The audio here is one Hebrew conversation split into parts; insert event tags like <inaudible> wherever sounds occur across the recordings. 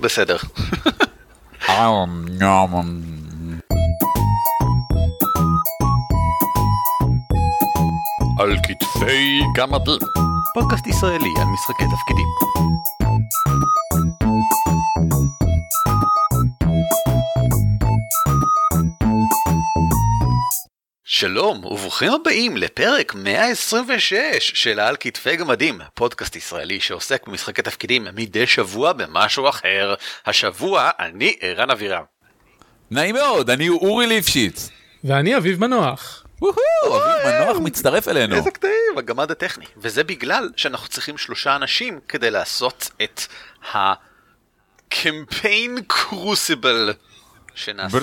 בסדר. על כתפי גמדים. פודקאסט ישראלי על משחקי תפקידים. שלום וברוכים הבאים לפרק 126 של על כתפי גמדים, פודקאסט ישראלי שעוסק במשחקי תפקידים מדי שבוע במשהו אחר. השבוע אני ערן אבירם. נעים מאוד, אני אורי ליפשיץ. ואני אביב מנוח. וואו, אביב מנוח מצטרף אלינו. איזה קטעים, הגמד הטכני. וזה בגלל שאנחנו צריכים שלושה אנשים כדי לעשות את הקמפיין קרוסיבל שנעשה.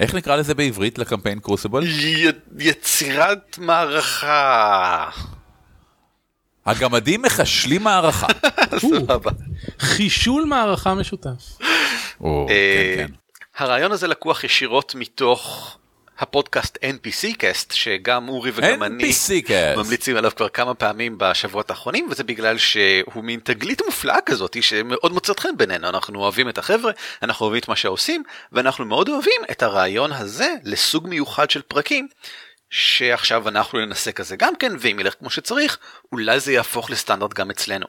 איך נקרא לזה בעברית לקמפיין קרוסיבל? י- יצירת מערכה. הגמדים מחשלים מערכה. <laughs> סבבה. חישול מערכה משותף. או, אה, כן, כן. הרעיון הזה לקוח ישירות מתוך הפודקאסט NPC קאסט שגם אורי וגם אני. ממליצים עליו כבר כמה פעמים בשבועות האחרונים וזה בגלל שהוא מין תגלית מופלאה כזאת שמאוד מוצאת חן בינינו אנחנו אוהבים את החבר'ה אנחנו אוהבים את מה שעושים ואנחנו מאוד אוהבים את הרעיון הזה לסוג מיוחד של פרקים. שעכשיו אנחנו ננסה כזה גם כן ואם ילך כמו שצריך אולי זה יהפוך לסטנדרט גם אצלנו.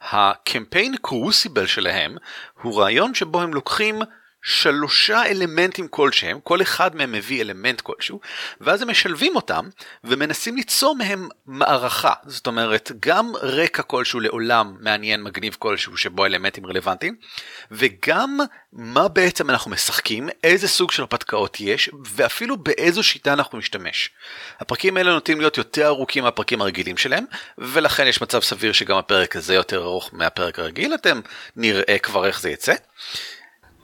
הקמפיין קרוסיבל שלהם הוא רעיון שבו הם לוקחים שלושה אלמנטים כלשהם, כל אחד מהם מביא אלמנט כלשהו, ואז הם משלבים אותם ומנסים ליצור מהם מערכה. זאת אומרת, גם רקע כלשהו לעולם מעניין מגניב כלשהו שבו אלמנטים רלוונטיים, וגם מה בעצם אנחנו משחקים, איזה סוג של הרפתקאות יש, ואפילו באיזו שיטה אנחנו נשתמש. הפרקים האלה נוטים להיות יותר ארוכים מהפרקים הרגילים שלהם, ולכן יש מצב סביר שגם הפרק הזה יותר ארוך מהפרק הרגיל, אתם נראה כבר איך זה יצא.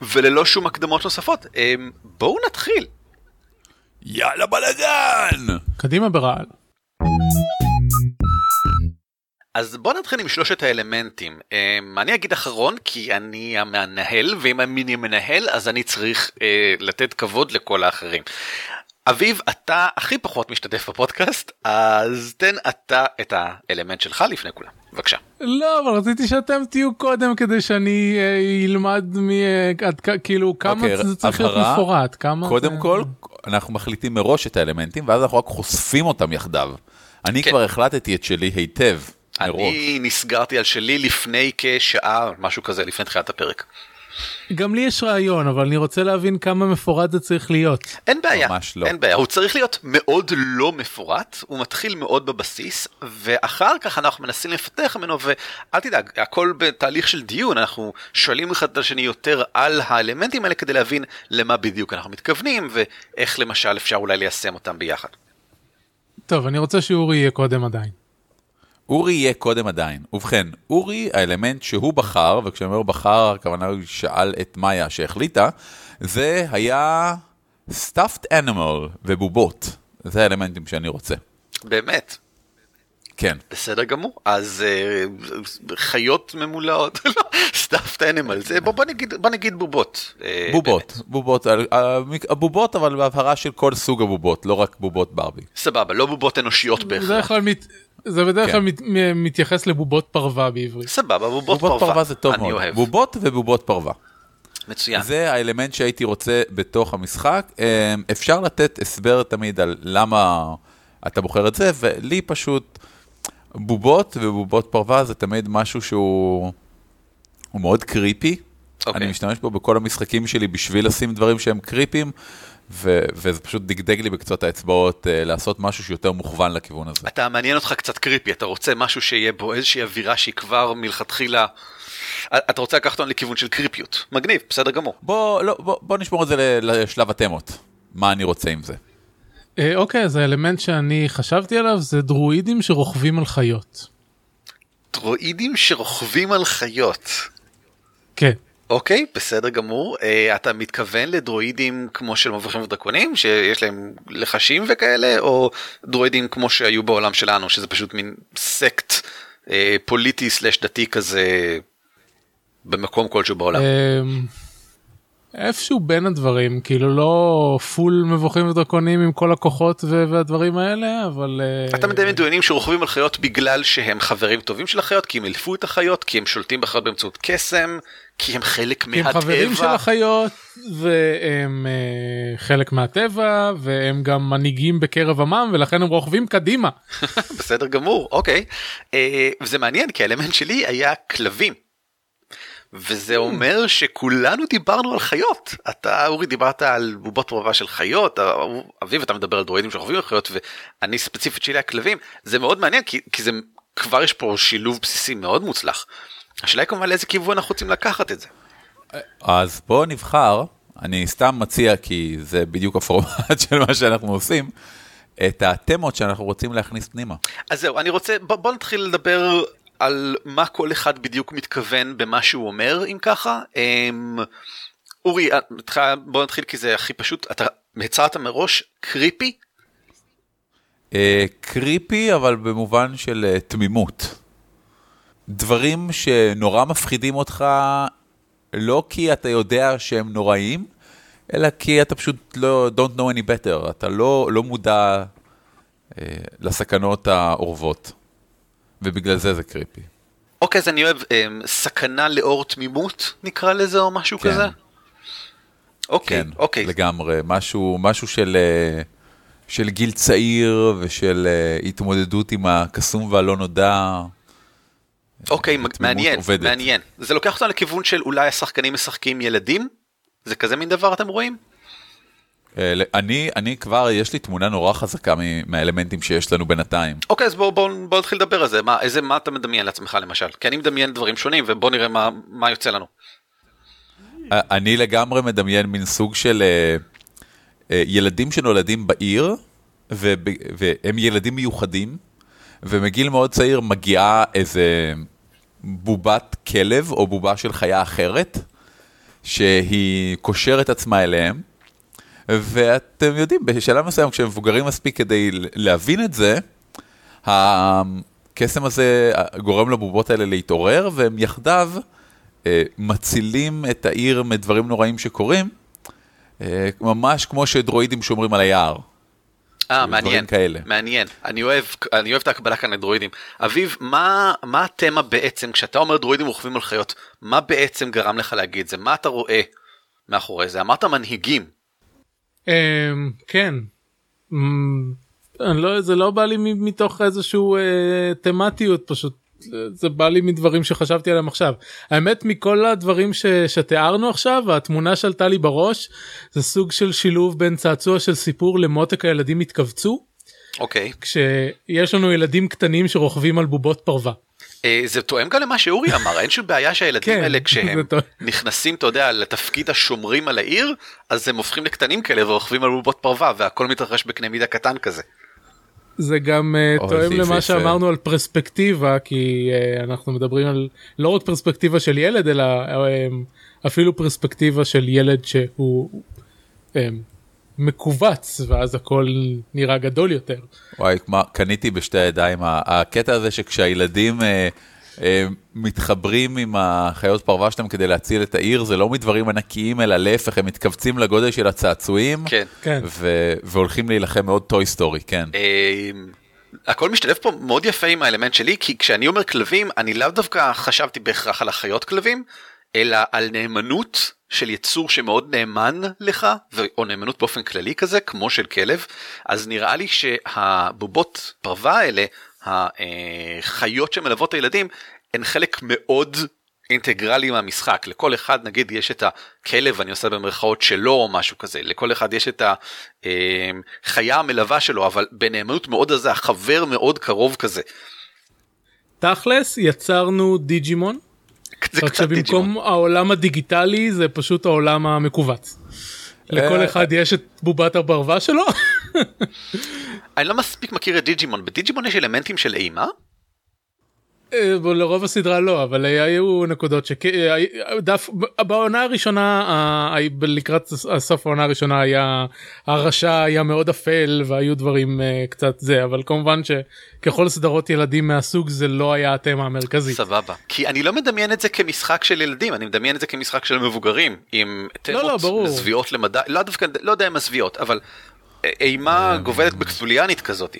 וללא שום הקדמות נוספות, אמ, בואו נתחיל. יאללה בלאגן! קדימה ברעל. אז בואו נתחיל עם שלושת האלמנטים. אמ, אני אגיד אחרון כי אני המנהל, ואם אני מנהל אז אני צריך אה, לתת כבוד לכל האחרים. אביב, אתה הכי פחות משתתף בפודקאסט, אז תן אתה את האלמנט שלך לפני כולם. בבקשה. לא, אבל רציתי שאתם תהיו קודם כדי שאני אה, אלמד מ... אה, עד כאילו כמה אוקיי, זה צריך להיות. מפורט. כמה קודם זה- כל, אנחנו מחליטים מראש את האלמנטים, ואז אנחנו רק חושפים אותם יחדיו. אני כן. כבר החלטתי את שלי היטב, מראש. אני נסגרתי על שלי לפני כשעה, משהו כזה, לפני תחילת הפרק. גם לי יש רעיון, אבל אני רוצה להבין כמה מפורט זה צריך להיות. אין בעיה, ממש לא. אין בעיה, הוא צריך להיות מאוד לא מפורט, הוא מתחיל מאוד בבסיס, ואחר כך אנחנו מנסים לפתח ממנו, ואל תדאג, הכל בתהליך של דיון, אנחנו שואלים אחד את השני יותר על האלמנטים האלה כדי להבין למה בדיוק אנחנו מתכוונים, ואיך למשל אפשר אולי ליישם אותם ביחד. טוב, אני רוצה שאורי יהיה קודם עדיין. אורי יהיה קודם עדיין. ובכן, אורי, האלמנט שהוא בחר, וכשאני אומר בחר, הכוונה הוא שאל את מאיה שהחליטה, זה היה stuffed animal ובובות. זה האלמנטים שאני רוצה. באמת, כן. בסדר גמור, אז אה, חיות ממולאות, <laughs> לא, סטאפט אנימל, זה בוא, בוא, נגיד, בוא נגיד בובות. אה, בובות, בובות, הבובות אבל בהבהרה של כל סוג הבובות, לא רק בובות ברבי. סבבה, לא בובות אנושיות בדרך בהכרח. כלל מת- זה בדרך כן. כלל מת- מ- מתייחס לבובות פרווה בעברית. סבבה, בובות, בובות פרווה זה טוב אני מאוד. אוהב, בובות ובובות פרווה. מצוין. זה האלמנט שהייתי רוצה בתוך המשחק. אה, אפשר לתת הסבר תמיד על למה אתה בוחר את זה, ולי פשוט בובות ובובות פרווה זה תמיד משהו שהוא הוא מאוד קריפי. אוקיי. אני משתמש בו בכל המשחקים שלי בשביל לשים דברים שהם קריפים, ו- וזה פשוט דגדג לי בקצות האצבעות אה, לעשות משהו שיותר מוכוון לכיוון הזה. אתה מעניין אותך קצת קריפי, אתה רוצה משהו שיהיה בו איזושהי אווירה שהיא כבר מלכתחילה, אתה רוצה לקחת אותנו לכיוון של קריפיות, מגניב, בסדר גמור. בוא, לא, בוא, בוא נשמור את זה לשלב התמות, מה אני רוצה עם זה. אה, אוקיי, אז האלמנט שאני חשבתי עליו זה דרואידים שרוכבים על חיות. דרואידים שרוכבים על חיות. כן. אוקיי, בסדר גמור. אה, אתה מתכוון לדרואידים כמו של מבריחים ודרקונים, שיש להם לחשים וכאלה, או דרואידים כמו שהיו בעולם שלנו, שזה פשוט מין סקט אה, פוליטי סלש דתי כזה במקום כלשהו בעולם. אמ, איפשהו בין הדברים כאילו לא פול מבוכים ודרקונים עם כל הכוחות והדברים האלה אבל אה, אתה מדמיין דיונים שרוכבים על חיות בגלל שהם חברים טובים של החיות כי הם אלפו את החיות כי הם שולטים בחיות באמצעות קסם כי הם חלק כי הם מהטבע. חברים של החיות והם אה, חלק מהטבע והם גם מנהיגים בקרב עמם ולכן הם רוכבים קדימה. <laughs> בסדר גמור אוקיי אה, וזה מעניין כי האלמנט שלי היה כלבים. וזה אומר שכולנו דיברנו על חיות אתה אורי דיברת על בובות פרווה של חיות אביב אתה מדבר על דרואידים שחווים על חיות ואני ספציפית שלי הכלבים זה מאוד מעניין כי, כי זה כבר יש פה שילוב בסיסי מאוד מוצלח. השאלה היא כמובן לאיזה כיוון אנחנו רוצים לקחת את זה. אז בואו נבחר, אני סתם מציע, כי זה בדיוק הפורמט <laughs> של מה שאנחנו עושים, את התמות שאנחנו רוצים להכניס פנימה. אז זהו אני רוצה בוא, בוא נתחיל לדבר על מה כל אחד בדיוק מתכוון במה שהוא אומר אם ככה. אמ, אורי אה, בוא נתחיל כי זה הכי פשוט אתה הצעת מראש קריפי אה, קריפי, אבל במובן של אה, תמימות. דברים שנורא מפחידים אותך, לא כי אתה יודע שהם נוראים, אלא כי אתה פשוט לא, don't know any better, אתה לא, לא מודע אה, לסכנות האורבות. ובגלל זה זה קריפי. אוקיי אז אני אוהב אמ, סכנה לאור תמימות נקרא לזה או משהו כן. כזה. אוקיי כן, אוקיי לגמרי. משהו, משהו של, אה, של גיל צעיר ושל אה, התמודדות עם הקסום והלא נודע. אוקיי התמימות מעניין עובדת. מעניין זה לוקח אותנו לכיוון של אולי השחקנים משחקים ילדים זה כזה מין דבר אתם רואים אה, אני, אני כבר, יש לי תמונה נורא חזקה מהאלמנטים שיש לנו בינתיים. אוקיי אז בוא בוא בוא נתחיל לדבר על זה מה איזה מה אתה מדמיין לעצמך למשל כי אני מדמיין דברים שונים ובוא נראה מה מה יוצא לנו. אה, אני לגמרי מדמיין מין סוג של אה, אה, ילדים שנולדים בעיר, וב, והם ילדים מיוחדים, ומגיל מאוד צעיר מגיעה איזה בובת כלב או בובה של חיה אחרת, שהיא קושרת עצמה אליהם, ואתם יודעים, בשלב מסוים כשהם מבוגרים מספיק כדי להבין את זה, הקסם הזה גורם לבובות האלה להתעורר, והם יחדיו אה, מצילים את העיר מדברים נוראים שקורים, אה, ממש כמו שדרואידים שומרים על היער. אה מעניין כאלה. מעניין. אני אוהב אני אוהב את ההקבלה כאן לדרואידים. אביב מה מה התמה בעצם כשאתה אומר דרואידים רוכבים על חיות מה בעצם גרם לך להגיד זה? מה אתה רואה מאחורי זה? אמרת מנהיגים כן. אמ, אני לא, זה לא בא לי מתוך איזשהו אה, תמטיות פשוט זה בא לי מדברים שחשבתי עליהם עכשיו. האמת מכל הדברים ש, שתיארנו עכשיו התמונה שעלתה לי בראש זה סוג של שילוב בין צעצוע של סיפור למותק הילדים התכווצו אוקיי כשיש לנו ילדים קטנים שרוכבים על בובות פרווה. אה, זה תואם גם למה שאורי אמר אין שום בעיה שהילדים כן, האלה כשהם. נכנסים אתה יודע לתפקיד השומרים על העיר אז הם הופכים לקטנים כאלה ורוכבים על בובות פרווה והכל מתרחש בקנה מידה קטן כזה. זה גם אה, אוי, תואם למה. שאמרנו על פרספקטיבה כי אה, אנחנו מדברים על לא רק פרספקטיבה של ילד אלא אמ, אפילו פרספקטיבה של ילד שהוא אמ, מכווץ ואז הכל נראה גדול יותר. וואי, מה, קניתי בשתי הידיים, הקטע הזה שכשהילדים אה, אה, מתחברים עם החיות פרווה שלהם כדי להציל את העיר, זה לא מדברים ענקיים, אלא להפך, הם מתכווצים לגודל של הצעצועים, כן. כן. ו- והולכים להילחם מאוד Toy Story, כן. אה, הכל משתלב פה מאוד יפה עם האלמנט שלי כי כשאני אומר כלבים אני לאו דווקא חשבתי בהכרח על החיות כלבים אלא על נאמנות של יצור שמאוד נאמן לך או נאמנות באופן כללי כזה כמו של כלב אז נראה לי שהבובות פרווה האלה החיות שמלוות את הילדים הן חלק מאוד אינטגרלי מהמשחק. לכל אחד נגיד יש את הכלב אני עושה במרכאות שלו או משהו כזה. לכל אחד יש את החיה המלווה שלו אבל בנאמנות מאוד עזה חבר מאוד קרוב כזה. תכלס יצרנו דיג'ימון רק. שבמקום העולם הדיגיטלי זה פשוט העולם המכווץ. לכל אה, אחד יש את בובת הפרווה שלו. אני לא מספיק מכיר את דיג'ימון בדיג'ימון יש אלמנטים של אימה אה, לרוב הסדרה לא אבל היו נקודות שדף בעונה הראשונה אה, לקראת הסוף העונה הראשונה היה הרשע היה מאוד אפל והיו דברים אה, קצת זה אבל כמובן שככל סדרות ילדים מהסוג זה לא היה התמה המרכזי. סבבה כי אני לא מדמיין את זה כמשחק של ילדים אני מדמיין את זה כמשחק של מבוגרים עם תמות לא, לא, מזוויעות למדי לא דווקא לא יודע אם מזוויעות אבל אימה גובלת בקסוליאנית כזאתי.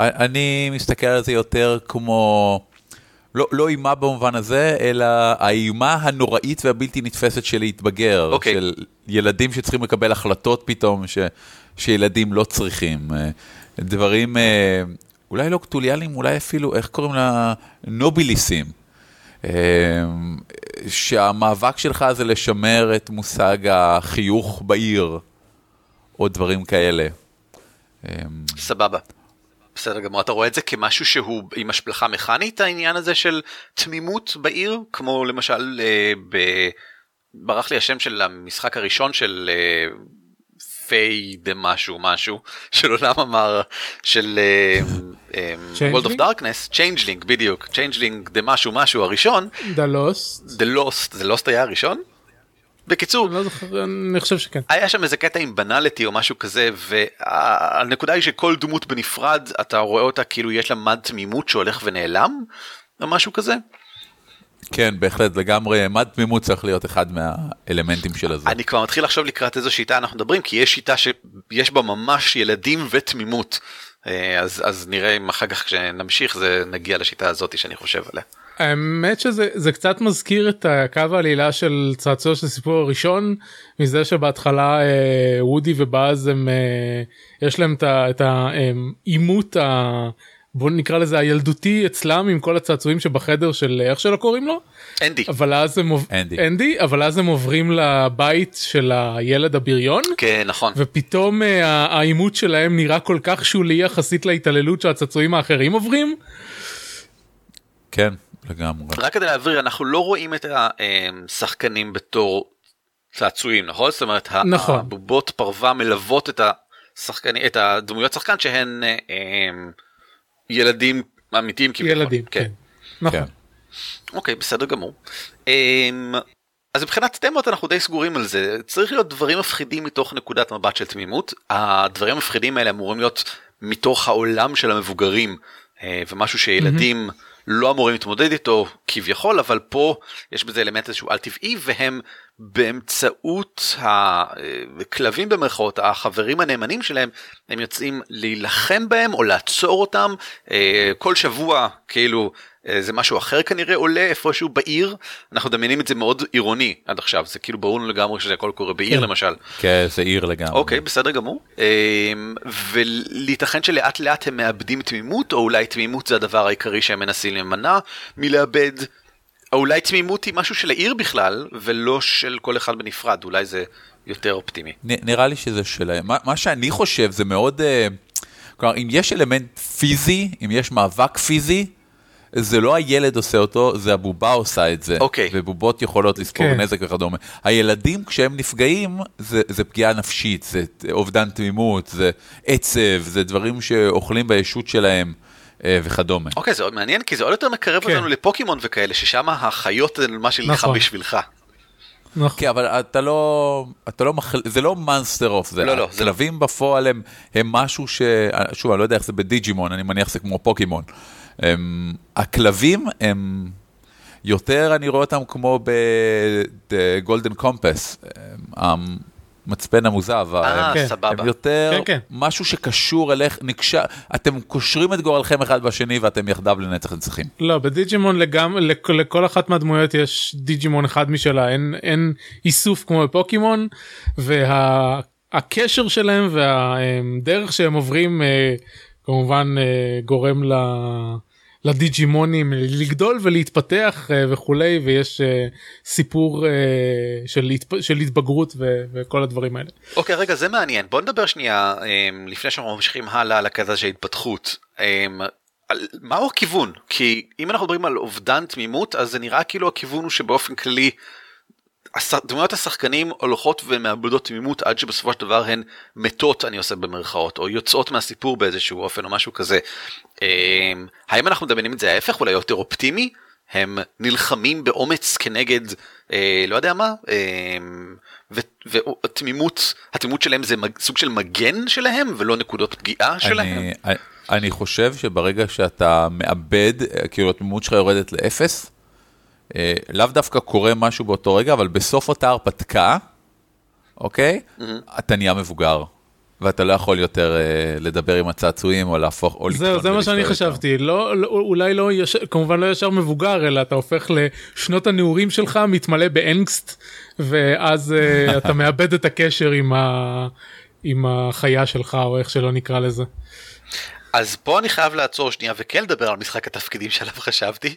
אני מסתכל על זה יותר כמו, לא, לא אימה במובן הזה, אלא האימה הנוראית והבלתי נתפסת של להתבגר, okay. אוקיי. של ילדים שצריכים לקבל החלטות פתאום ש, שילדים לא צריכים. אה, דברים אה, אולי לא קטוליאליים, אולי אפילו, איך קוראים לה? נוביליסים. אה, שהמאבק שלך זה לשמר את מושג החיוך בעיר, או דברים כאלה. סבבה. בסדר גמור, אתה רואה את זה כמשהו שהוא עם השפעה מכנית העניין הזה של תמימות בעיר כמו למשל אה, ב... ברח לי השם של המשחק הראשון של אה, fae משהו משהו <laughs> של עולם המר של אה, אה, World of Darkness, Changeling בדיוק, Changeling the משהו משהו הראשון. The Lost. The Lost, The Lost היה הראשון? בקיצור, לא זוכר, אני חושב שכן. היה שם איזה קטע עם banality או משהו כזה והנקודה היא שכל דמות בנפרד אתה רואה אותה כאילו יש לה מד תמימות שהולך ונעלם או משהו כזה. כן בהחלט לגמרי מד תמימות צריך להיות אחד מהאלמנטים של הזה. אני כבר מתחיל לחשוב לקראת איזו שיטה אנחנו מדברים כי יש שיטה שיש בה ממש ילדים ותמימות אה, אז אז נראה אם אחר כך כשנמשיך זה נגיע לשיטה הזאת שאני חושב עליה. האמת שזה זה קצת מזכיר את הקו העלילה של צעצוע של הסיפור הראשון מזה שבהתחלה אה, וודי ובאז הם אה, יש להם את העימות ה... בוא נקרא לזה הילדותי אצלם עם כל הצעצועים שבחדר של איך שלא קוראים לו? אנדי. אבל אז הם אנדי. אנדי אבל אז הם עוברים לבית של הילד הבריון. כן נכון. ופתאום אה, העימות שלהם נראה כל כך שולי יחסית להתעללות שהצעצועים האחרים עוברים. כן לגמרי. רק כדי להעביר אנחנו לא רואים את השחקנים בתור צעצועים נכון זאת אומרת נכון. הבובות פרווה מלוות את השחקנים את הדמויות שחקן שהן הם, אה, ילדים אמיתיים. ילדים כן. כן. נכון. כן. אוקיי בסדר גמור. אמ, אז מבחינת תמות אנחנו די סגורים על זה צריך להיות דברים מפחידים מתוך נקודת מבט של תמימות הדברים המפחידים האלה אמורים להיות מתוך העולם של המבוגרים אה, ומשהו שילדים. Mm-hmm. לא אמורים להתמודד איתו כביכול אבל פה יש בזה אלמנט איזשהו על טבעי והם באמצעות הכלבים במרכאות החברים הנאמנים שלהם הם יוצאים להילחם בהם או לעצור אותם אה, כל שבוע כאילו אה, זה משהו אחר כנראה עולה איפשהו בעיר אנחנו מדמיינים את זה מאוד עירוני עד עכשיו זה כאילו ברור לנו לגמרי שזה הכל קורה בעיר כן. למשל. כן זה עיר לגמרי. אוקיי בסדר גמור אה, ולהיתכן שלאט לאט הם מאבדים תמימות או אולי תמימות זה הדבר העיקרי שהם מנסים להימנע מלאבד. או אולי תמימות היא משהו של העיר בכלל ולא של כל אחד בנפרד אולי זה יותר אופטימי. נראה לי שזה שלהם מה, מה שאני חושב זה מאוד. uh, כלומר אם יש אלמנט פיזי אם יש מאבק פיזי. זה לא הילד עושה אותו, זה הבובה עושה את זה. אוקיי. Okay. ובובות יכולות לספוג okay. כן. נזק וכדומה. הילדים, כשהם נפגעים, זה, זה פגיעה נפשית, זה אובדן תמימות, זה עצב, זה דברים שאוכלים בישות שלהם. אה, וכדומה. אוקיי, okay, זה עוד מעניין, כי זה עוד יותר מקרב כן. אותנו לפוקימון וכאלה, ששם החיות זה מה שנלחם נכון. בשבילך. נכון. כן, אבל אתה לא, אתה לא, מחל... זה לא monster of, זה, לא, לא, הכלבים לא. בפועל הם, הם משהו ש... שוב, אני לא יודע איך זה בדיג'ימון, אני מניח שזה כמו פוקימון. הם, הכלבים הם יותר, אני רואה אותם כמו ב Golden Compass, המצפן הזהב, אה, הם, סבבה. הם יותר כן, כן. משהו שקשור אליך, נקשר, אתם קושרים את גורלכם אחד בשני ואתם יחדיו לנצח נצחים. לא, בדיג'ימון לגמרי, לכל אחת מהדמויות יש דיג'ימון אחד משלה, אין, אין איסוף כמו בפוקימון, והקשר וה, שלהם והדרך שהם עוברים אה, כמובן אה, גורם ל... לדיג'ימונים לגדול ולהתפתח אה, וכולי ויש אה, סיפור של, התפ... של התבגרות ו... וכל הדברים האלה. אוקיי רגע זה מעניין בוא נדבר שנייה לפני שאנחנו ממשיכים הלאה על הכזה של התפתחות. מהו הכיוון כי אם אנחנו מדברים על אובדן תמימות אז זה נראה כאילו הכיוון הוא שבאופן כללי דמויות השחקנים הולכות ומאבדות תמימות עד שבסופו של דבר הן מתות אני עושה במרכאות או יוצאות מהסיפור באיזשהו אופן או משהו כזה. אה, האם אנחנו מדמיינים את זה ההפך אולי יותר אופטימי הם נלחמים באומץ כנגד אה, לא יודע מה אה, ו- ותמימות התמימות שלהם זה מג- סוג של מגן שלהם ולא נקודות פגיעה שלהם. אני, חושב שברגע שאתה מאבד, כאילו התמימות שלך יורדת לאפס, לאו דווקא קורה משהו באותו רגע, אבל בסוף אותה הרפתקה, אוקיי? אתה נהיה מבוגר. ואתה לא יכול יותר אה, לדבר עם הצעצועים או להפוך, או זהו לקטון זה מה שאני איתם. חשבתי לא לא- אולי לא ישר, כמובן לא ישר מבוגר אלא אתה הופך לשנות הנעורים שלך מתמלא באנגסט ואז אה, <laughs> אתה מאבד את הקשר עם ה... עם החיה שלך או איך שלא נקרא לזה. אז פה אני חייב לעצור שנייה וכן לדבר על משחק התפקידים שעליו חשבתי.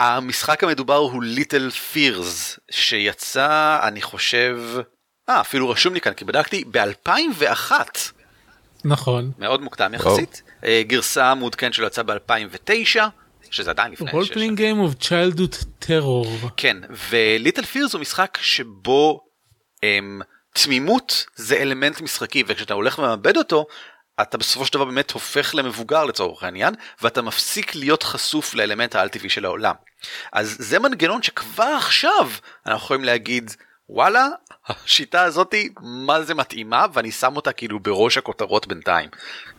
המשחק המדובר הוא ליטל פירס שיצא אני חושב אה אפילו רשום לי כאן כי בדקתי ב2001 נכון. מאוד מוקדם יחסית אה, גרסה מעודכנת שלו יצאה ב2009 שזה עדיין לפני playing game of childhood terror. כן, וליטל פירס הוא משחק שבו הם, תמימות זה אלמנט משחקי, וכשאתה הולך ומאבד אותו, אתה בסופו של דבר באמת הופך למבוגר לצורך העניין, ואתה מפסיק להיות חשוף לאלמנט העל טבעי של העולם. אז זה מנגנון שכבר עכשיו אנחנו יכולים להגיד, וואלה, השיטה הזאתי מה זה מתאימה, ואני שם אותה כאילו בראש הכותרות בינתיים,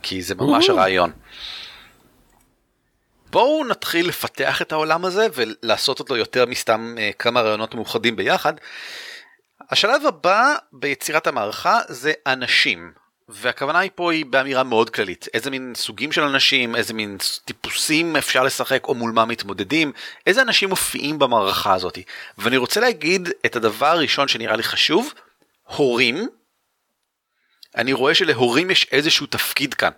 כי זה ממש. הרעיון. בואו נתחיל לפתח את העולם הזה ולעשות אותו יותר מסתם אה, כמה רעיונות מאוחדים ביחד. השלב הבא ביצירת המערכה זה אנשים. והכוונה היא פה היא באמירה מאוד כללית איזה מין סוגים של אנשים איזה מין טיפוסים אפשר לשחק או מול מה מתמודדים איזה אנשים מופיעים במערכה הזאת ואני רוצה להגיד את הדבר הראשון שנראה לי חשוב הורים אני רואה שלהורים יש איזשהו תפקיד כאן.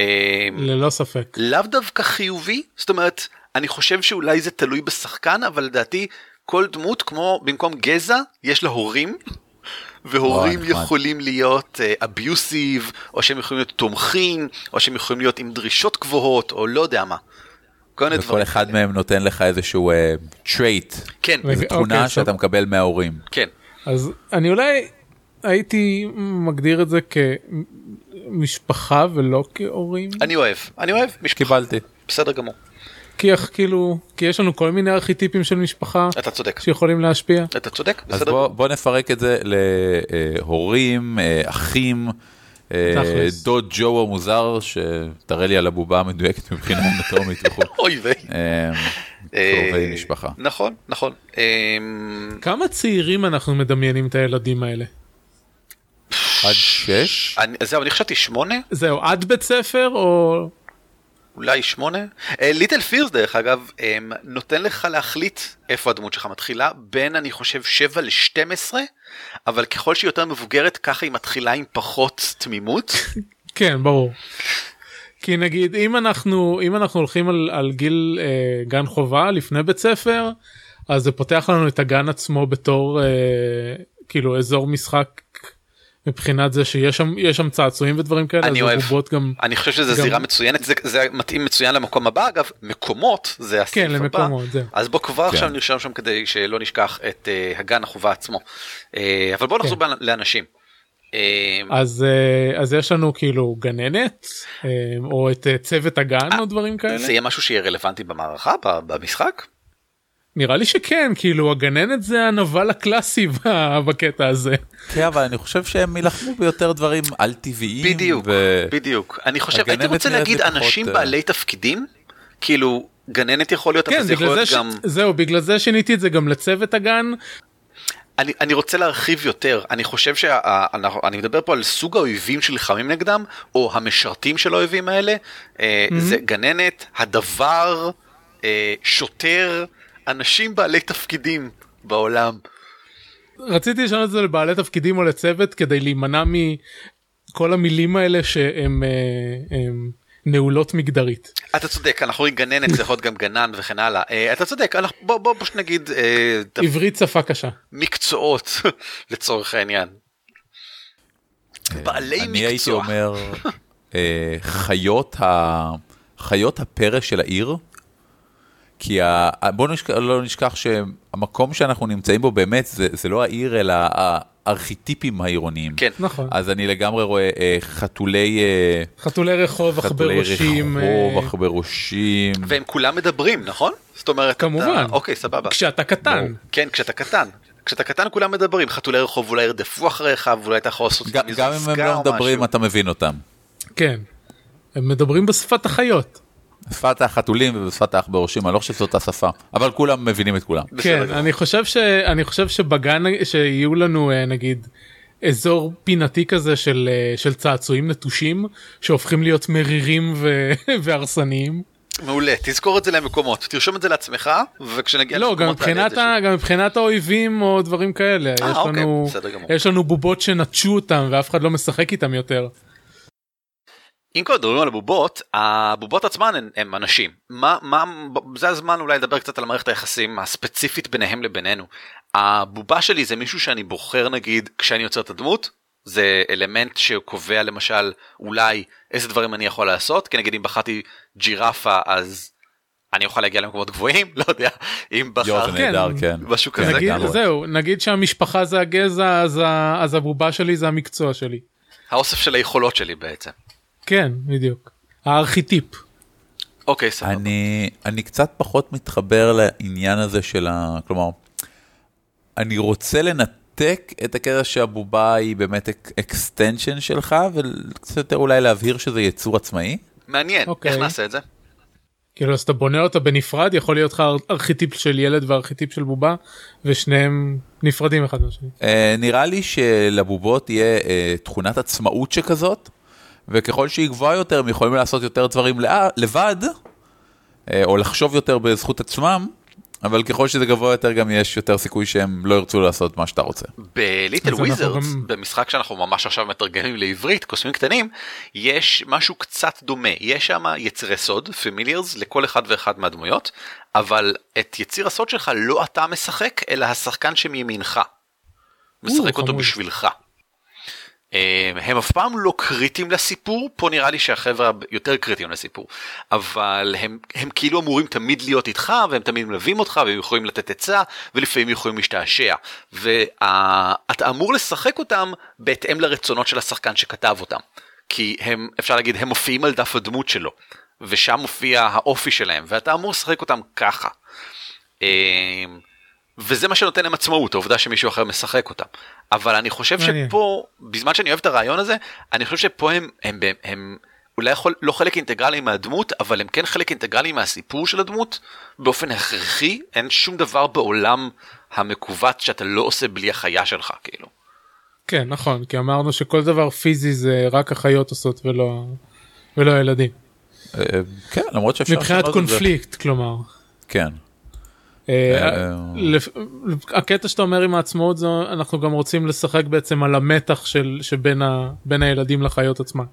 אה, ללא ספק. לאו דווקא חיובי זאת אומרת אני חושב שאולי זה תלוי בשחקן אבל לדעתי כל דמות כמו במקום גזע יש לה הורים. והורים נחמד. יכולים להיות אביוסיב או שהם יכולים להיות תומכים או שהם יכולים להיות עם דרישות גבוהות או לא יודע מה. כל מיני וכל דברים. אחד מהם נותן לך איזשהו אה, trait, כן איזו אוקיי, תכונה טוב. שאתה מקבל מההורים. כן אז אני אולי הייתי מגדיר את זה כמשפחה ולא כהורים. אני אוהב אני אוהב משפחה קיבלתי. בסדר גמור כי איך כאילו כי יש לנו כל מיני ארכיטיפים של משפחה אתה צודק שיכולים להשפיע. אתה צודק אז בסדר בוא, גמור. בוא נפרק את זה להורים, אה, אחים, אה. דוד ג'ו המוזר, שתראה לי על הבובה המדויקת מבחינה אנטומית וכו'. <laughs> אוי ויי. אה, קרובי משפחה. נכון נכון. כמה צעירים אנחנו מדמיינים את הילדים האלה? עד שש? אני- זהו אני חשבתי שמונה זהו עד בית ספר או אולי שמונה. ליטל פירס דרך אגב אמ, נותן לך להחליט איפה הדמות שלך מתחילה בין אני חושב 7 ל-12 אבל ככל שהיא יותר מבוגרת ככה היא מתחילה עם פחות תמימות. <laughs> כן ברור. כי נגיד אם אנחנו אם אנחנו הולכים על, על גיל אה, גן חובה לפני בית ספר אז זה פותח לנו את הגן עצמו בתור אה, כאילו אזור משחק מבחינת זה שיש שם יש שם צעצועים ודברים כאלה אני אוהב. גם אני חושב שזו גם- זירה מצוינת זה, זה מתאים מצוין למקום הבא אגב מקומות זה הסעיף כן הבא. למקומות זהו. אז בוא כבר כן. עכשיו נרשם שם כדי שלא נשכח את uh, הגן החובה עצמו. Uh, אבל בוא נחזור כן. לאנשים. Uh, אז אה, אז יש לנו כאילו גננת אה, או את אה, צוות הגן או דברים כאלה זה יהיה משהו שיהיה רלוונטי במערכה במשחק? נראה לי שכן כאילו הגננת זה הנבל הקלאסי <laughs> בקטע הזה. כן, אבל אני חושב שהם יילחמו ביותר דברים על טבעיים. בדיוק, ו- בדיוק. אני חושב, הייתי רוצה להגיד פחות, אנשים אה, בעלי תפקידים, כאילו גננת יכול להיות, אבל כן זה יכול להיות זה גם, ש... זהו בגלל זה שיניתי את זה גם לצוות הגן אני, אני רוצה להרחיב יותר, אני חושב שאני מדבר פה על סוג האויבים שנלחמים נגדם, או המשרתים של האויבים האלה, אה, זה גננת, הדבר, אה, שוטר, אנשים בעלי תפקידים בעולם. רציתי לשנות את זה לבעלי תפקידים או לצוות כדי להימנע מכל המילים האלה שהן אה, הם נעולות מגדרית. אתה צודק, אנחנו רואים גננת, זה יכול להיות גם גנן וכן הלאה. אה, אתה צודק, אנחנו- בוא בוא פשוט נגיד אה, עברית שפה קשה. מקצועות <laughs> לצורך העניין. בעלי אני הייתי מקצוע. אומר, חיות ה- חיות הפרא של העיר, כי ה... בואו נשכ... לא נשכח שהמקום שאנחנו נמצאים בו באמת זה, זה לא העיר, אלא הארכיטיפים העירוניים. כן. נכון. אז אני לגמרי רואה אה, חתולי... אה, חתולי רחוב, חתולי עכברושים. רחוב, אה, עכברושים. והם כולם מדברים, נכון? זאת אומרת, כמובן. אתה... אוקיי, סבבה. כשאתה קטן. כן, כשאתה קטן. כשאתה קטן כולם מדברים, חתולי רחוב אולי ירדפו אחריך, ואולי אתה יכול לעשות גם, איזה גם אם הם לא או מדברים, משהו. אתה מבין אותם. כן. הם מדברים בשפת החיות. בשפת החתולים ובשפת העכברושים, אני לא חושב שזאת השפה, אבל כולם מבינים את כולם. כן. אני חושב ש... אני חושב שבגן שיהיו לנו אה, נגיד אזור פינתי כזה של, אה, של צעצועים נטושים שהופכים להיות מרירים ו... <laughs> והרסניים. מעולה, תזכור את זה למקומות, תרשום את זה לעצמך, וכשנגיע לא, גם למקומות ה... גם מבחינת האויבים או דברים כאלה. אה, יש אוקיי, לנו... בסדר גמור. יש לנו בובות שנטשו אותם ואף אחד לא משחק איתם יותר. אם כבר מדברים על הבובות, הבובות עצמן הן, הן אנשים. מה, מה, זה הזמן אולי לדבר קצת על מערכת היחסים הספציפית ביניהם לבינינו. הבובה שלי זה מישהו שאני בוחר נגיד כשאני יוצר את הדמות, זה אלמנט שקובע למשל אולי איזה דברים אני יכול לעשות, כי נגיד אם בחרתי ג'ירפה אז אני אוכל להגיע למקומות גבוהים, <laughs> לא יודע, אם יואו, זה בחרתי נהדר, כן. כן. משהו כן, כזה. נגיד, לגמרי. זהו, נגיד שהמשפחה זה הגזע אז. אז הבובה שלי זה המקצוע שלי. האוסף של היכולות שלי בעצם. כן, בדיוק. הארכיטיפ. אוקיי, סבבה. אני, אני קצת פחות מתחבר לעניין הזה של ה... כלומר, אני רוצה לנתק את הקטע שהבובה היא באמת extension שלך, וקצת יותר אולי להבהיר שזה יצור עצמאי. מעניין, אוקיי. איך נעשה את זה? כאילו אז אתה בונה אותה בנפרד יכול להיות לך ארכיטיפ של ילד וארכיטיפ של בובה ושניהם נפרדים אחד מהשני. אה, נראה לי שלבובות תהיה אה, תכונת עצמאות שכזאת, וככל שהיא גבוהה יותר הם יכולים לעשות יותר דברים לבד, אה, או לחשוב יותר בזכות עצמם, אבל ככל שזה גבוה יותר גם יש יותר סיכוי שהם לא ירצו לעשות מה שאתה רוצה. בליטל וויזרדס, גם- במשחק שאנחנו ממש עכשיו מתרגמים לעברית, קוסמים קטנים, יש משהו קצת דומה. יש שם יצירי סוד, familiars, לכל אחד ואחד מהדמויות, אבל את יציר הסוד שלך לא אתה משחק, אלא השחקן שמימינך. משחק אותו חמוד. בשבילך. אה, הם אף פעם לא קריטיים לסיפור, פה נראה לי שהחבר'ה יותר קריטיים לסיפור, אבל הם, הם כאילו אמורים תמיד להיות איתך, והם תמיד מלווים אותך, והם יכולים לתת עצה, ולפעמים יכולים להשתעשע. ואתה אמור לשחק אותם בהתאם לרצונות של השחקן שכתב אותם. כי הם, אפשר להגיד, הם מופיעים על דף הדמות שלו, ושם מופיע האופי שלהם, ואתה אמור לשחק אותם ככה. וזה מה שנותן להם עצמאות, העובדה שמישהו אחר משחק אותם. אבל אני חושב מעניין. שפה, בזמן שאני אוהב את הרעיון הזה, אני חושב שפה הם, הם, הם, הם אולי יכול, לא חלק אינטגרלי מהדמות, אבל הם כן חלק אינטגרלי מהסיפור של הדמות, באופן הכרחי, אין שום דבר בעולם המכוות שאתה לא עושה בלי החיה שלך, כאילו. כן נכון כי אמרנו שכל דבר פיזי זה רק החיות עושות ולא ולא ילדים. אה, כן, למרות שאפשר מבחינת את זה. קונפליקט כלומר. כן. אה, אה, לפ- הקטע שאתה אומר עם העצמאות זה אנחנו גם רוצים לשחק בעצם על המתח של שבין ה, בין הילדים לחיות עצמן.